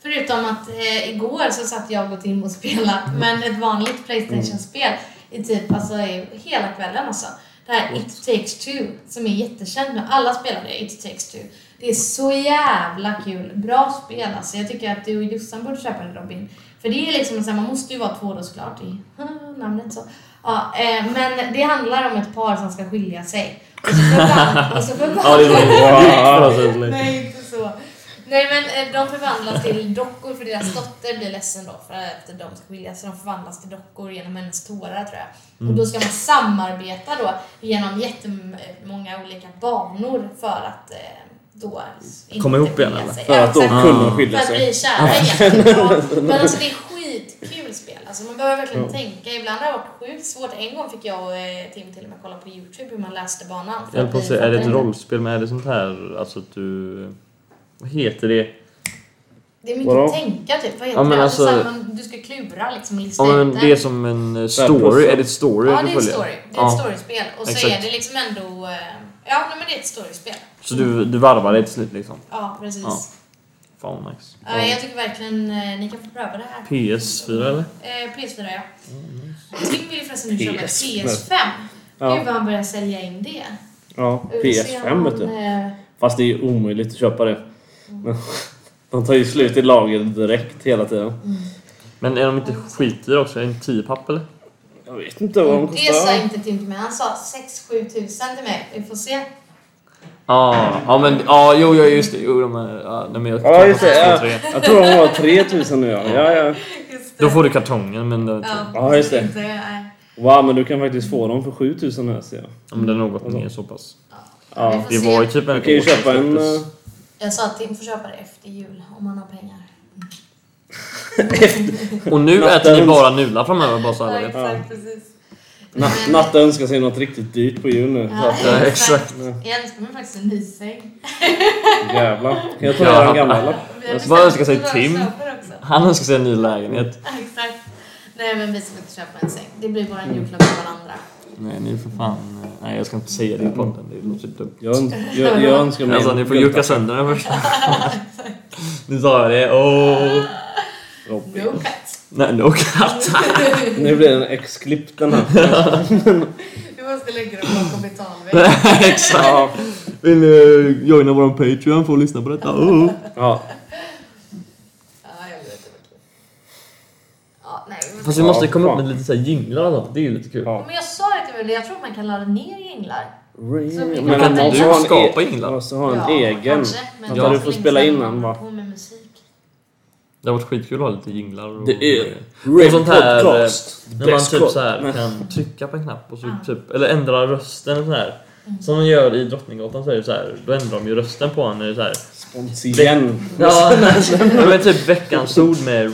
Förutom att eh, igår så satt jag och Tim och spelade, men ett vanligt Playstation-spel i typ alltså, i hela kvällen alltså. Det här It takes two, som är jättekänt nu. Alla spelar det, It takes two. Det är så jävla kul. Bra spel alltså. Jag tycker att du och Jossan borde köpa det Robin. För det är liksom så här, man måste ju vara två då såklart i [laughs] namnet så. Ja, eh, men det handlar om ett par som ska skilja sig. Och så förvandlas... [laughs] Och så förvandlas. [laughs] Nej, inte så. Nej men eh, de förvandlas till dockor för deras dotter blir ledsen då för att de ska skiljas. Så de förvandlas till dockor genom hennes tårar tror jag. Och då ska man samarbeta då genom jättemånga olika banor för att eh, då Komma ihop igen, eller? sig. För att exakt. kunde Ah. skilja För att sig. bli kära. Ja. [laughs] Men alltså det är skitkul spel. Alltså man behöver verkligen tänka. Ibland har det varit sjukt svårt. En gång fick jag och eh, Tim till och med kolla på Youtube hur man läste banan. Jag på att säga, är det ett rollspel men är det sånt här, alltså att du... Vad heter det? Det är mycket Vadå? tänka typ. Vad heter Ja, men det? alltså- så här, man, du ska klura liksom och lista Ja men det är som en story, är det ett story Ja, det är ett story. Det är Ja. ett storyspel. Och så Exakt. är det liksom ändå... eh, Ja, men det är ett storyspel. Så du, du varvar det till slut liksom? Ja, precis. Ja. Fan vad nice. Ja, jag tycker verkligen eh, ni kan få pröva det här. PS4 eller? Eh, PS4 ja. Tim vill ju förresten nu köpa PS. PS5. Ja. Gud vad han börjar sälja in det. Ja, Vi får se PS5 om vet du. eh, Fast det är ju omöjligt att köpa det. Men [laughs] De tar ju slut i lager direkt hela tiden. Men är de inte skitdyra också? Är det inte 10 papp eller? Jag vet inte vad de Det sa kostar. inte Tim till mig. Han sa 6-7 tusen till mig. Vi får se. Ja, ja men ja, jo, jo just det. Jo, de är, ja, nej, men jag Ja just det, ja. tre. jag tror de var 3000 nu ja. ja, ja. Då får du kartongen men det, Ja, just det. Wow, men du kan faktiskt få dem för 7000 här ser jag. ja, men det är något mer så pass. Ja, Vi Det var ju typ en Du kan ju köpa en... eh, Jag sa att Tim får köpa det efter jul om han har pengar. Och nu Natten- äter ni bara nudlar framöver bara så Ja, alla vet. exakt, precis. Na- Men- Natta önskar sig något riktigt dyrt på jul nu. Så Ja, att, Ja, exakt. exakt. Jag önskar mig faktiskt en ny säng. jävlar. Jag ta Ja. er gamla eller? Vi har Vad önskar sig bestämt Tim? köper också. Han önskar sig en ny lägenhet. Ja, Exakt. Nej men vi ska inte köpa en säng. Det blir bara en julklapp till varandra. Nej, ni för fan... Nej, jag ska inte säga det i podden. Det låter dumt. Jag, ön- jag, jag önskar mig Alltså, en ni får jucka sönder den först. [laughs] Nu sa jag det. Åh! Robin. No cut. Nej, no cut. Nu blir den exklippt den här. [laughs] Vi måste lägga dem bakom betalvägg. [laughs] Exakt. Vill ni joina våran Patreon för att lyssna på detta? Oh. ja. Fast vi måste Ja, komma upp med lite så här jinglar och sånt. Det är ju lite kul. Ja. men jag sa det till Wille, jag tror att man kan ladda ner jinglar. Så vi Men kan man inte måste du en skapa e- inglar? Man måste ha en Ja, egen. kanske, men Ja, du så får spela in den va? På med musik. Det har varit skitkul att ha lite jinglar och Det är och sånt här, eh, Podcast. När man typ så här kan trycka på en knapp och så Ja. typ, eller ändra rösten och så här. Som de gör i Drottninggatan så är det så här, då ändrar de ju rösten på honom. Spons igen. Ja, [laughs] men typ veckans ord med!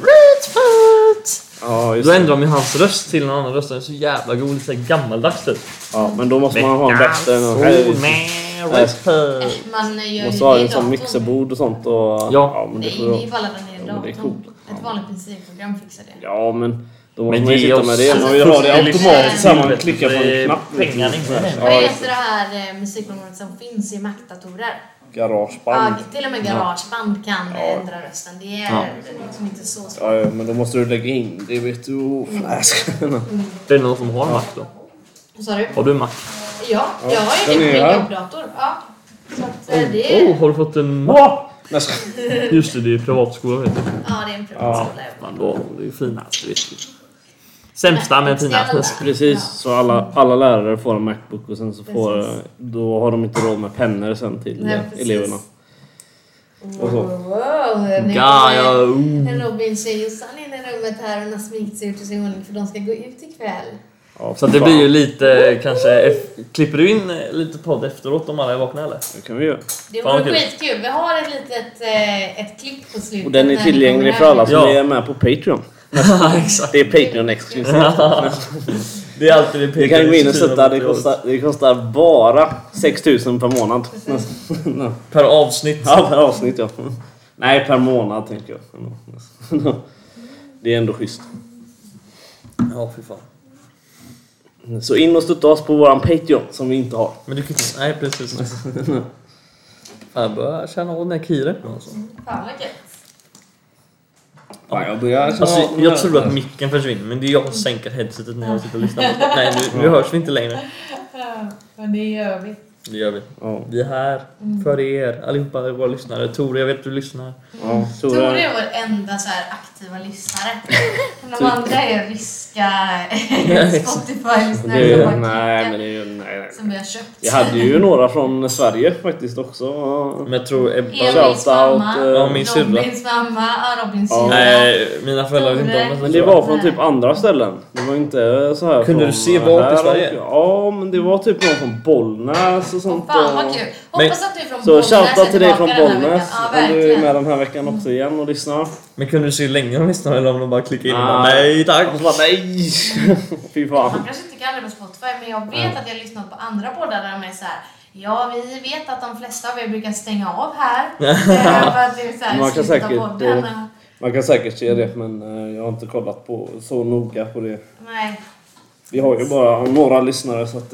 Ja, just Då det. ändrar de ju hans röst till en annan röst. Den är så jävla god, lite så här gammaldags typ. Ja, men då måste man ha en bättre än Redfoot! Man gör Måste ju ha det en sån mixerbord och sånt och... Ja. men det Nej, får det ju bara ladda ner i Ja, men det är coolt. Ett vanligt musikprogram fixar det. Ja, men då måste Men man ju sitta med det. Man Alltså, vill ha det det automatiskt så man klickar på det är en knapp. Vad Ja, heter det här eh, musikprogrammet som finns i Mac-datorer? Det. Garageband. Ja, till och med Garageband kan Ja. ändra rösten. Det är Ja. liksom inte så svårt. Ja, ja, men då måste du lägga in det vet du. Oh, jag skojar. Det är någon som har Mac då? Vad sa du? Har du Mac? Ja, Ja, jag har ju det här. jobbdator. Ja. Så att eh, det är... Oh, har du fått en Mac? Skojar. Just det, det är privatskola vet du. Ja, det är en privatskola. Fan, då, det är ju finast, det. Sämsta men finast. Precis, så alla, alla lärare får en Macbook och sen så får... Precis. Då har de inte råd med pennor sen till Nej, eh, eleverna. Och så. Wow, Gaia, oh. Robin Tjejossan in i rummet här och har sminkt sig ut i sin ordning för de ska gå ut ikväll. Ja, Så det blir ju lite kanske... Klipper du in eh, lite podd efteråt om alla är vakna eller? Det kan vi göra. Det vore kul. skitkul. Vi har ett litet eh, ett klipp på slutet. Och den är tillgänglig för alla som Ja. är med på Patreon. Det är Patreon exklusivt. Det är alltid det Du kan gå in och sätta, det kostar, det kostar bara 6000 per månad. Per avsnitt. Ja, per avsnitt ja. Nej, per månad tänker jag. Det är ändå schysst. Ja, fy fan. Så in och stötta oss på våran Patreon som vi inte har. Men du kan inte... Nej, precis. [laughs] Fan, jag börjar känna av den här kiren. Alltså. Fan vad gött. Fan, jag börjar Alltså, jag tror att micken försvinner, men det är jag som sänker headsetet när jag sitter och lyssnar [laughs] Nej, nu, nu hörs vi inte längre. Ja, men det gör vi. Det gör vi. Ja, Vi är här för er, allihopa våra lyssnare. Tore, jag vet att du lyssnar. ja, Tore är vår enda så här aktiva lyssnare. [laughs] De andra är ryska [laughs] Spotify-lyssnare som nej, men det är ju... Nej, nej. som vi har köpt. Jag hade ju några från Sverige faktiskt också. Men jag tror Ebba... Shoutout, mamma, eh. Robins mamma, Robins Ja. syrra. Nej, mina föräldrar vet inte om det. Men det var från typ andra ställen. Det var inte så här Kunde från du se vart i Sverige? Ja, men det var typ någon från Bollnäs och sånt. Fan vad kul! Men- Hoppas att du är från Så Bollnäs shoutout är till dig från Bollnäs. Om du är med den här veckan också igen och lyssnar. Men kunde du se hur länge de lyssnar eller om de bara klickade in och bara Ah. nej tack? Och så bara nej! [laughs] Fy fan. Man kanske inte kan det på Spotify, men jag vet att jag har lyssnat på andra poddar där de är så här. Ja, vi vet att de flesta av er brukar stänga av här. [laughs] Eh, för det är här, Man kan säkert, eh, Man kan säkert se det men eh, jag har inte kollat på så noga på det. Nej, Vi har ju bara några lyssnare så att...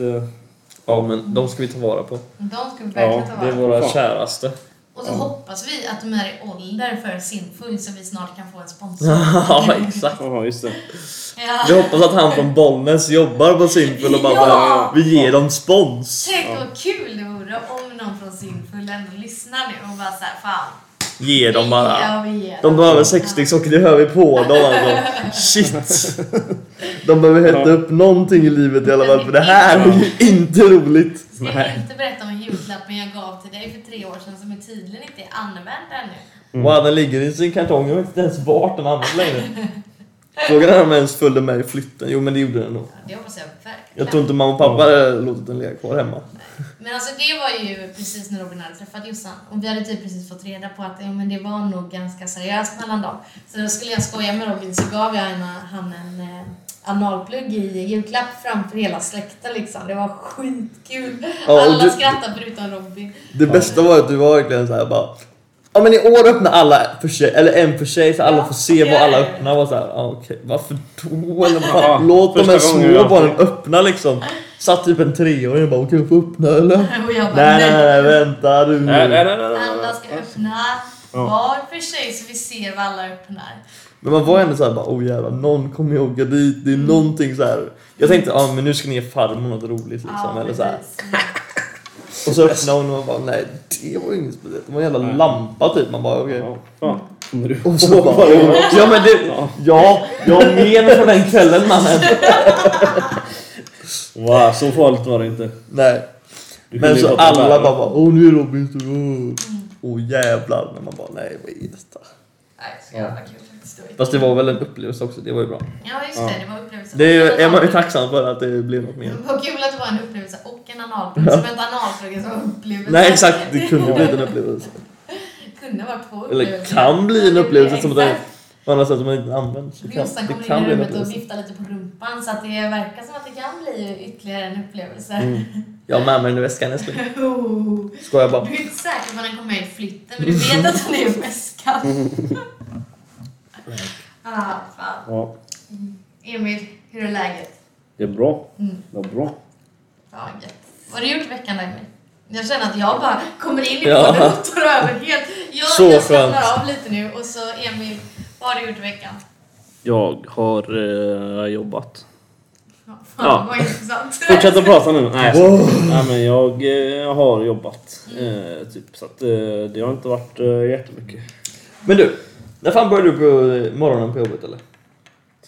Ja men de ska vi ta vara på. de ska vi verkligen Ja, ta Det är vara på. våra Fan. käraste. Och så hoppas vi att de är i ålder för simfull så vi snart kan få en sponsor. [laughs] Ja exakt. Jaha, just det. Ja. Vi hoppas att han från Bollnäs jobbar på Simfull och bara, Ja! bara vi ger dem spons. Tänk vad kul det vore om någon från simfull ändå lyssnar nu och bara såhär, fan. Ge dem bara. Ja, vi ger De dem. behöver sexleksaker, det hör vi på dem alltså. [laughs] Shit. De behöver hämta upp någonting i livet i alla fall för det här är ju inte roligt. Ska jag inte berätta om julklappen jag gav till dig för tre år sedan som är tydligen inte är använd ännu? Wow, den ligger i sin kartong, jag vet inte ens vart den används längre. [laughs] Frågan är om jag ens följde med i flytten. Jo men det gjorde den nog. Ja, det hoppas jag verkligen. Jag tror inte mamma och pappa hade låtit den ligga kvar hemma. Men alltså det var ju precis när Robin hade träffat Jossan och vi hade typ precis fått reda på att ja, men det var nog ganska seriöst mellan dem. Så då skulle jag skoja med Robin så gav jag henne, han en eh, analplugg i julklapp framför hela släkten liksom. Det var skitkul. Ja, och Alla du- skrattade förutom Robin. Det bästa var att du var verkligen såhär bara Ja men i år öppnar alla för sig, eller en för sig så alla Ja, får se vad ja, alla ja, ja. öppnar. Var såhär, ah, okej varför då? Eller Ja, bara, låt de här små barnen öppna liksom. Satt typ en treåring och bara okej jag får öppna eller? [laughs] Och jag bara Nej nej nej vänta du. Nej, nej, nej, nej, nej. Alla ska öppna Ja. var för sig så vi ser vad alla öppnar. Men man var ändå såhär bara oh jävlar någon kommer ihåg dit. Mm. Det är någonting så här. Jag tänkte ja ah, men nu ska ni ge farmor något roligt liksom. eller så här. precis. Och så öppnade hon och bara nej det var ju inget speciellt. Det var en jävla lampa typ. Man bara okej. Ja, fan. Kommer du Och så bara, ja men det, ja, jag har men från den kvällen mannen. Wow, så farligt var det inte. Nej. Men ju så alla bara, åh nu är Robin stor, åh oh, jävlar. Men man bara nej vad är detta? Nej, så jävla kul faktiskt. Det var Fast det var väl en upplevelse också, det var ju bra. Ja, just det. Det var upplevelse. Det är, ju- är man ju tacksam för att det blev något mer. Det var kul att det var en upplevelse och en analplugg. Som ett analplugg som upplevelse. Nej exakt, det kunde bli en upplevelse. [laughs] kunde vara två Eller upplevelser. kan bli en upplevelse som det Exakt. på andra sätt som man inte använder. Så kan, Jossan det kommer kan in i bli en rummet och upplevelse. viftar lite på rumpan så att det verkar som att det kan bli ytterligare en upplevelse. Mm. Jag har med mig den i väskan älskling. [laughs] Oh. Skojar bara. Du är inte säker på när den kommer i flytten men du vet att den är i väskan. [laughs] ah, fan. Ja, Emil, hur är läget? det är bra. Mm. Det var bra. Gött. Vad har du gjort i veckan Emil? Jag känner att jag bara kommer in i Ja. podden och tar över helt. Jag, Så jag slappnar av lite nu och så Emil, vad har du gjort i veckan? Jag har eh, jobbat. Ja, fan, Ja. vad intressant. Fortsätt att prata nu. Nej, Wow. Nej men jag eh, har jobbat. Eh, typ, så att, eh, det har inte varit eh, jättemycket. Men du, när fan började du på morgonen på jobbet eller?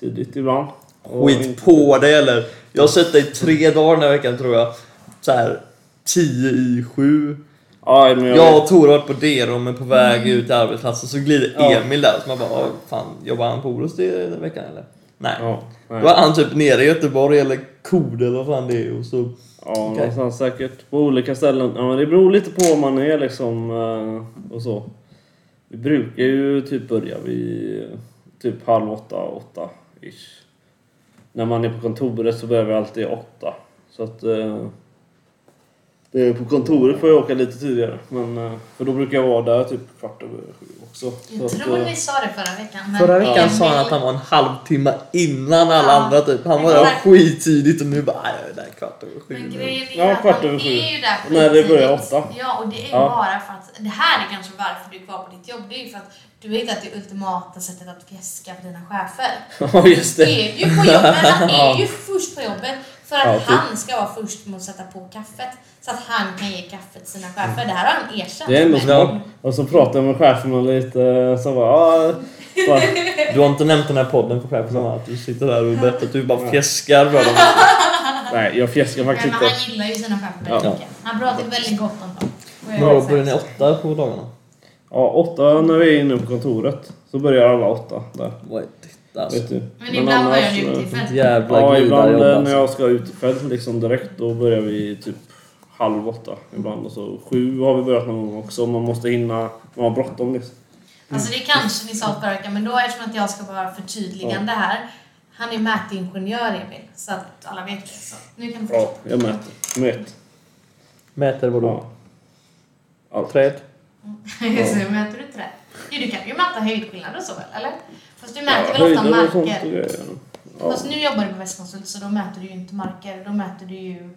Tidigt ibland. Och Skit på dig eller? Jag har sett dig tre dagar den här veckan tror jag. Så här 10 i 7. Ja, men jag, Jag och Tor har varit på Dero men på väg ut till arbetsplatsen så glider Ja. Emil där. Så man bara, "Åh, fan jobbar han på Orust den veckan eller? Nej. Ja, nej. Då är han typ nere i Göteborg eller Kode eller vad fan det är och så... Ja, Okej. någonstans säkert. På olika ställen. Ja, men det beror lite på var man är liksom eh, och så. Vi brukar ju typ börja vid eh, typ halv åtta, åtta ish. När man är på kontoret så börjar vi alltid åtta. Så att... det är på kontoret får jag åka lite tidigare. Men, eh, för då brukar jag vara där typ kvart över sju också. Så Jag att, tror eh, ni sa det förra veckan. Men Förra veckan sa han att han var en halvtimme innan alla Ja, andra typ. Han var där skittidigt och nu bara, "Nej, jag är där kvart över sju. Men nu." grejen är Ja, att kvart över sju. är ju där När det börjar åtta. Ja, och det är Ja. bara för att... Det här är kanske varför du är kvar på ditt jobb. Det är ju för att du har hittat det ultimata sättet att fjäska för dina chefer. [laughs] Ja, just Du det. är ju på jobbet, [laughs] han är Ja. ju först på jobbet för att Ja, typ. han ska vara först med att sätta på kaffet. Så att han kan ge kaffet till sina chefer. Det här har han erkänt. Det är ändå smart. Och så pratar jag med cheferna lite så bara, bara Du har inte nämnt den här podden för chefen att du sitter där och berättar att du bara fjäskar för dem. Nej, jag fjäskar Men faktiskt han inte. gillar ju sina chefer Ja. Han pratar väldigt gott om dem. Men då börjar ni åtta på dagarna? Ja, åtta när vi är inne på kontoret. Så börjar alla åtta där. Detta alltså? Vet du. Men ibland börjar ni ute i fält. Jävla Ja, ibland eh, när alltså. jag ska ut i fält liksom direkt, då börjar vi typ halv åtta ibland. Och så sju har vi börjat någon gång också. Man måste hinna, man har bråttom liksom. Alltså det kanske ni sa förra veckan, men då eftersom att jag ska vara förtydligande här. Han är mätingenjör Emil, så att alla vet det. Så nu kan du Ja, jag mäter. Mät. Mäter vadå? Ja. Allt. Träd? [laughs] så mäter du trä? Jo, du kan ju mäta höjdskillnader och så väl, eller? Fast du mäter Ja, väl ofta marker? Ja. Fast nu jobbar du på Västkonsult så då mäter du ju inte marker. Då mäter du ju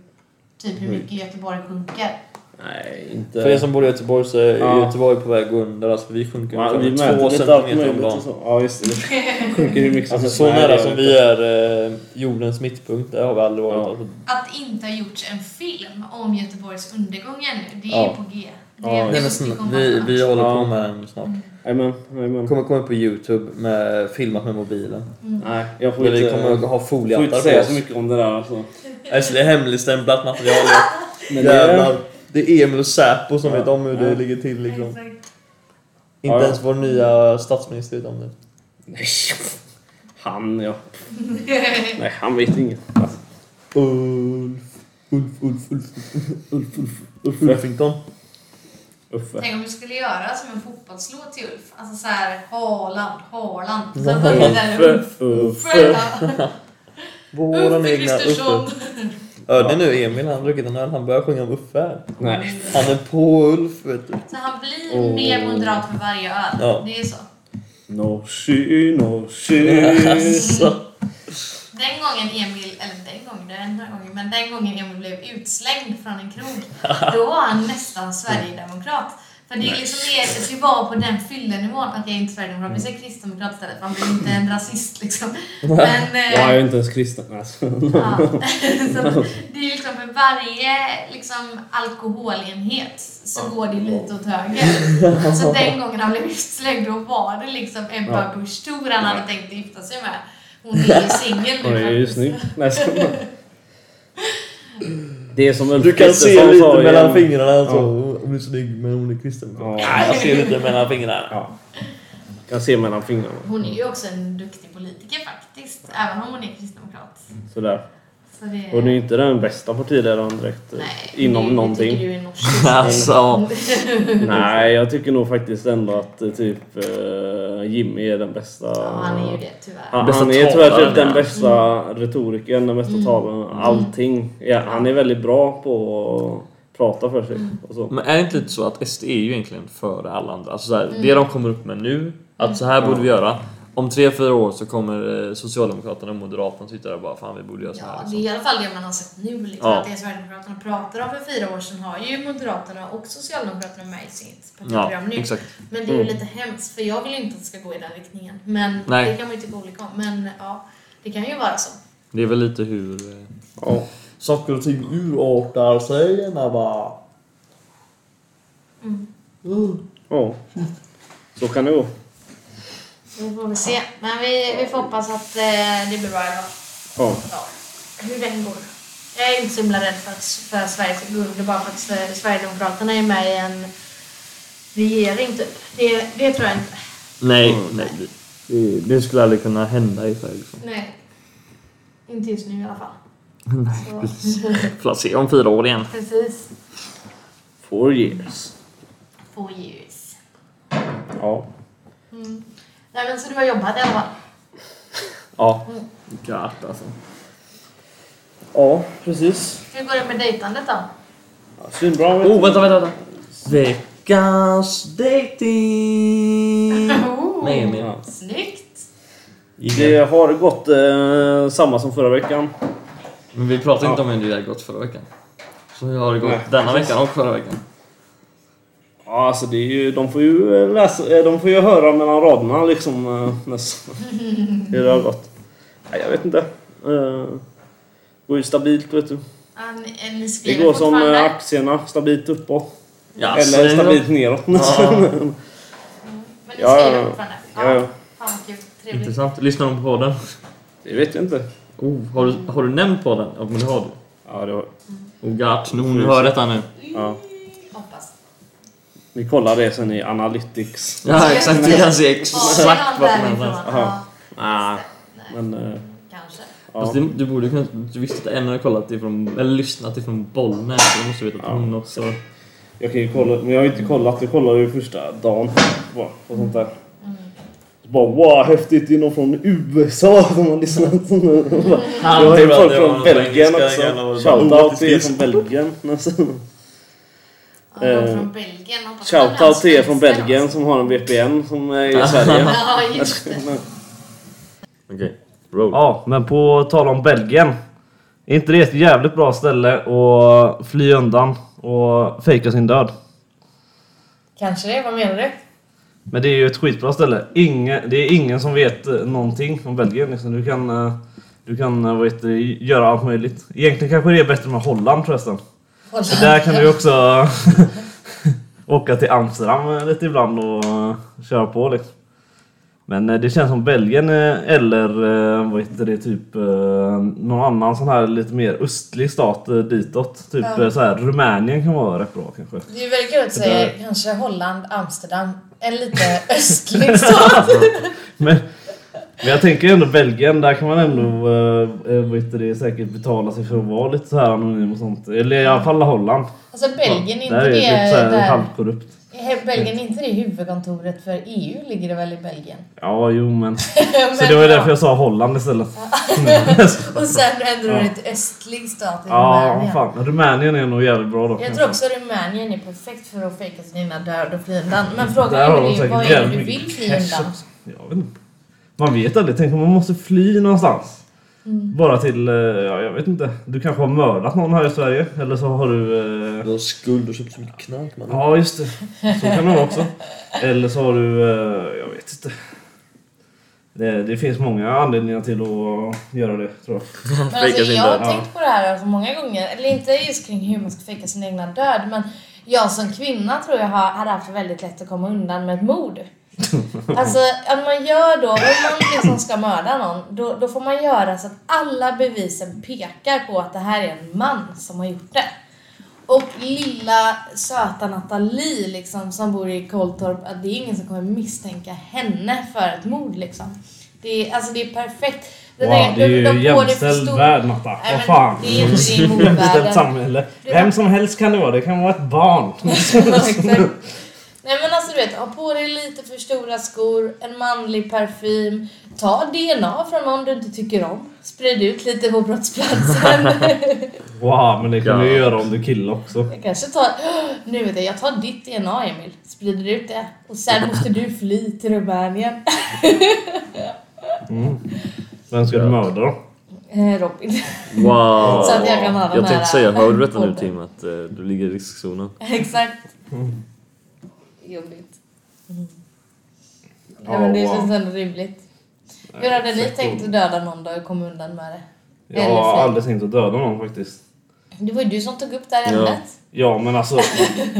typ hur mycket Göteborg sjunker. Nej, inte... För er som bor i Göteborg så är Ja. Göteborg på väg under. Alltså vi sjunker Ja, vi två centimeter om dagen. Ja, just det. Det [laughs] sjunker hur mycket som Alltså så nära det som vi det är eh, jordens mittpunkt, det har vi aldrig varit. Ja. Alltså, Att inte ha gjorts en film om Göteborgs undergång ännu, det är Ja. ju på G. Ja. Nej, men komma vi, vi håller på med den snart. Jajamän, jajamän. Kommer komma på Youtube med filmat med mobilen. Nej, jag får Där vi inte, kommer att ha får foliehattar inte på säga oss. så mycket om det där alltså. Alltså det är hemligstämplat material. Men Jävlar. Det är Emil och Säpo som Ja. vet om hur det Ja. ligger till liksom. Exakt. Inte Ja. ens vår nya statsminister vet om det. Nej. Han ja. Nej, han vet inget. Alltså, Ulf, Ulf, Ulf, Ulf, Ulf, Ulf, Ulf, Ulfington. Uffe. Tänk om du skulle göra som en fotbollslåt till Ulf. Alltså så här, Haaland, Haaland. Sen börjar det där Ulf. Uffe. [laughs] Våran Uffe egna Kristersson. Uffe. Hörde nu Emil, han har druckit en öl, han börjar sjunga om Uffe här. Nej. Han är på Ulf vet du. Så han blir Åh. mer moderat för varje öl. Ja. Det är så. No she, no she. Alltså. Den gången Emil, eller den gången, den här gången, men den gången Emil blev utslängd från en krog, [laughs] då var han nästan Sverigedemokrat. För det är liksom det, det var på den fyllenivån, att jag är inte Sverigedemokrat, vi säger kristdemokrat istället, han blev inte en rasist liksom. Men, [laughs] Jag är eh, ju inte ens kristen. Alltså. ja. [laughs] så det är liksom för varje liksom, alkoholenhet så går det lite åt höger. Så den gången han blev utslängd, då var det liksom Ebba. Busch Thor han hade tänkt gifta sig med. Hon är ju singel Hon nu är ju faktiskt. snygg. Nej, så- Det är som Ulf Du kan se lite sa mellan fingrarna alltså. Ja. Hon är snygg men hon är kristen. Ja. Ja, jag ser lite mellan fingrarna. Ja. Kan se mellan fingrarna. Hon är ju också en duktig politiker faktiskt, även om hon är kristdemokrat. Sådär. Så det... Hon är ju inte den bästa partiledaren direkt. eh, Nej, inom det, någonting. Du är norsk. [laughs] Alltså. [laughs] Nej, jag tycker nog faktiskt ändå att eh, typ eh, Jimmy är den bästa. Ja, han är ju det tyvärr. Han, Bästa han är tyvärr typ den bästa retorikern, den bästa talaren, allting. Ja, han är väldigt bra på att prata för sig. Och så. Men är det inte lite så att SD är ju egentligen före alla andra? Alltså så här, Det de kommer upp med nu, att så här borde vi göra. Om tre, fyra år så kommer eh, Socialdemokraterna och Moderaterna sitta där och bara fan vi borde göra så här. Ja, det Liksom. är i alla fall det man har sett nu. Liksom, Ja. Att det Sverigedemokraterna pratar om för fyra år sedan har ju Moderaterna och Socialdemokraterna med i sitt Ja, partiprogram nu. exakt. Men det är ju lite hemskt, för jag vill inte att det ska gå i den riktningen. Men Nej. det kan man ju tycka olika om. Men ja, det kan ju vara så. Det är väl lite hur eh, Ja. saker och ting urartar sig när bara... Mm. ja. Så kan det gå. Vi får väl se. Men vi, vi får hoppas att eh, det blir bra i alla fall. Ja. Ja, hur den går. Jag är inte så himla rädd för att för Sverige ska gå under bara för att eh, Sverigedemokraterna är med i en regering typ. Det, det tror jag inte. Nej, nej. Det, det skulle aldrig kunna hända i Sverige. Liksom. Nej. Inte just nu i alla fall. [laughs] Nej, precis. Får se om fyra år igen. precis. Four years. Four years. Ja. Mm. Nej men så du har jobbat i alla fall? Ja. Gött alltså. Ja, precis. Hur går det med dejtandet då? Ja, Svinbra. vet Oh, vänta, vänta, vänta. Veckans dating [laughs] med Emil. Ja. Snyggt! Det har gått eh, samma som förra veckan. Men vi pratade Ja. inte om hur det hade gått förra veckan. Så hur har det gått Nej, denna precis. veckan och förra veckan? Ja, alltså det är ju, de får ju eh, läsa, eh, de får ju höra mellan raderna liksom eh, nästan. [laughs] hur det har gått. Nej, jag vet inte. Uh, går ju stabilt vet du. Eh, Det går som eh, aktierna, stabilt uppåt. Ja, så Eller det stabilt neråt. [laughs] Ja, Men ni Ja, skriver ja, fortfarande? ja, ja. Fan. Trevligt. intressant. Lyssnar de på podden? Det vet jag inte. Oh, har, du, har du nämnt podden? Ja, men det har du. Ja, det var, Oh gott, nu hon hör detta nu. ja. Vi kollar det sen i Analytics. Ja, exakt. Du kan se exakt vi någon vart den därifrån? är. Aha. Ja, Nej, nej, men... eh, kanske. ja. Fast du, du borde kunna... Du visste att en hade kollat ifrån... Eller lyssnat ifrån Bollnäs. så Du måste veta att Ja. hon också... Jag kan ju kolla, men jag har inte kollat. Jag kollade ju första dagen på, på sånt där. Så bara wow, häftigt! Det är någon från USA som har lyssnat. [laughs] Jag har ju folk från Belgien också. Shoutout till er från Belgien. [laughs] Ja, de Eh, från Belgien. Shoutout till er från Belgien också. som har en VPN som är i Sverige. Ja, just det. Okej. Roll. Ja, men på tal om Belgien. Är inte det ett jävligt bra ställe att fly undan och fejka sin död? Kanske det. Vad menar du? Men det är ju ett skitbra ställe. Ingen, det är ingen som vet eh, någonting om Belgien. Liksom. Du kan, eh, du kan vad heter göra allt möjligt. Egentligen kanske det är bättre med Holland förresten. För där kan du också [laughs] åka till Amsterdam lite ibland och köra på liksom. Men eh, det känns som Belgien eh, eller eh, vad heter det, typ någon annan sån här lite mer östlig stat ditåt. Typ Ja. så här, Rumänien kan vara rätt bra kanske. Det är ju väldigt kul att säga kanske Holland, Amsterdam, en lite [laughs] östlig stat. [laughs] Men Men jag tänker ändå Belgien, där kan man ändå äh, äh, det, säkert betala sig för att vara lite så här anonym och sånt. Eller i alla fall Holland. Alltså Belgien, inte Där är det det... lite så halvkorrupt. Är Belgien, inte det huvudkontoret för EU? Ligger det väl i Belgien? Ja, jo men. [laughs] Så Men det var ju ja. därför jag sa Holland istället. [laughs] Och sen ändrar du till östlig stat i Ja, Rumänien. fan. Rumänien är nog jävligt bra då. Jag tror också Rumänien är perfekt för att fejka sin egna död och fly undan. Men frågan är ju, vad är det du vill fly undan? Jag vet inte. Man vet aldrig. Tänk om man måste fly någonstans. Mm. Bara till, eh, ja jag vet inte. Du kanske har mördat någon här i Sverige. Eller så har du... eh, Du har skuld och köpt så mycket knark man. Ja just det. Så kan det vara också. Eller så har du, eh, jag vet inte. Det, det finns många anledningar till att göra det tror jag. [laughs] Men alltså, jag har död. tänkt på det här alltså, många gånger. Eller inte just kring hur man ska fejka sin egna död. Men jag som kvinna tror jag har, hade haft väldigt lätt att komma undan med ett mord. Alltså att man gör då, om man liksom ska mörda någon, då, då får man göra så att alla bevisen pekar på att det här är en man som har gjort det. Och lilla söta Nathalie liksom, som bor i Kolltorp, att det är ingen som kommer misstänka henne för ett mord liksom. Det är, alltså det är perfekt. Wow, där- det är ju de jämställd förstå- värld Natta. Nej, Vad fan. Det är inte [laughs] Jämställt samhälle. Vem som helst kan det vara. Det kan vara ett barn. [laughs] Nej men alltså vet, ha på dig lite för stora skor, en manlig parfym, ta DNA från någon du inte tycker om, sprid ut lite på brottsplatsen. [laughs] Wow, men det kan du ju Ja. göra om du är kille också. jag kanske tar, [gasps] nu vet jag, jag tar ditt DNA Emil, sprider ut det och sen måste du fly till Rumänien. Vem ska du Ja. mörda då? Eh, Robin. Wow! [laughs] Så att jag kan ha den jag tänkte säga, hör du detta nu. Tim? Att eh, du ligger i riskzonen. [laughs] Exakt. Mm. Jobbigt. Nej men det Ja, känns ändå rimligt. Hur hade ni tänkt att döda någon då och komma undan med det? Jag Eller har fly. aldrig tänkt att döda någon faktiskt. Det var ju du som tog upp det här Ja. ämnet. Ja men alltså,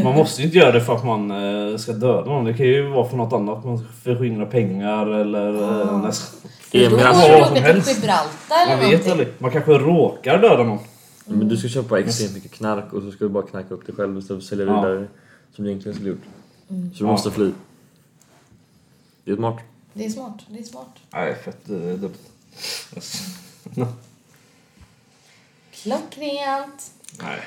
man måste ju inte göra det för att man eh, ska döda någon. Det kan ju vara för något annat. Man ska förskingra pengar eller eh, nästan. Emil, Då kan alltså, vad som helst. Gibraltar eller Man vet någonting. aldrig. Man kanske råkar döda någon. men du ska köpa extremt mycket knark och så ska du bara knacka upp dig själv istället för att sälja Ja. vidare. Som du egentligen skulle gjort. Mm. Så du Ja. måste fly. Det är smart. Det är smart, det är smart. Nej, fett eh, dumt. [laughs] Klockrent. Nej.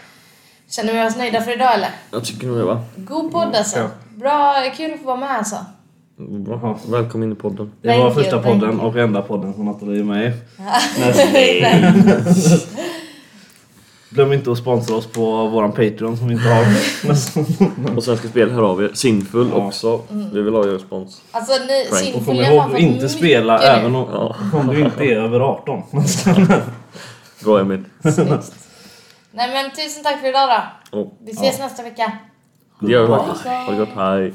Känner vi oss nöjda för idag eller? Jag tycker nog det va? God podd alltså. Ja. Bra, kul att få vara med alltså. Bra. Välkommen in i podden. Det var Thank you, första thank podden you. och enda podden som Nathalie är med i. [laughs] [laughs] Glöm inte att sponsra oss på våran Patreon som vi inte har. [laughs] Och Svenska Spel, här har vi Sinfull Ja. också. Vi vill ha er spons. Alltså ni, Frank. Sinfull, Och kom ihåg att inte spela nu. även om, Ja. om du inte är över 18. [laughs] [laughs] Bra Emil. Snyggt. Nej men tusen tack för idag då. Vi ses nästa vecka. det gör vi faktiskt. Ha det gott, hej.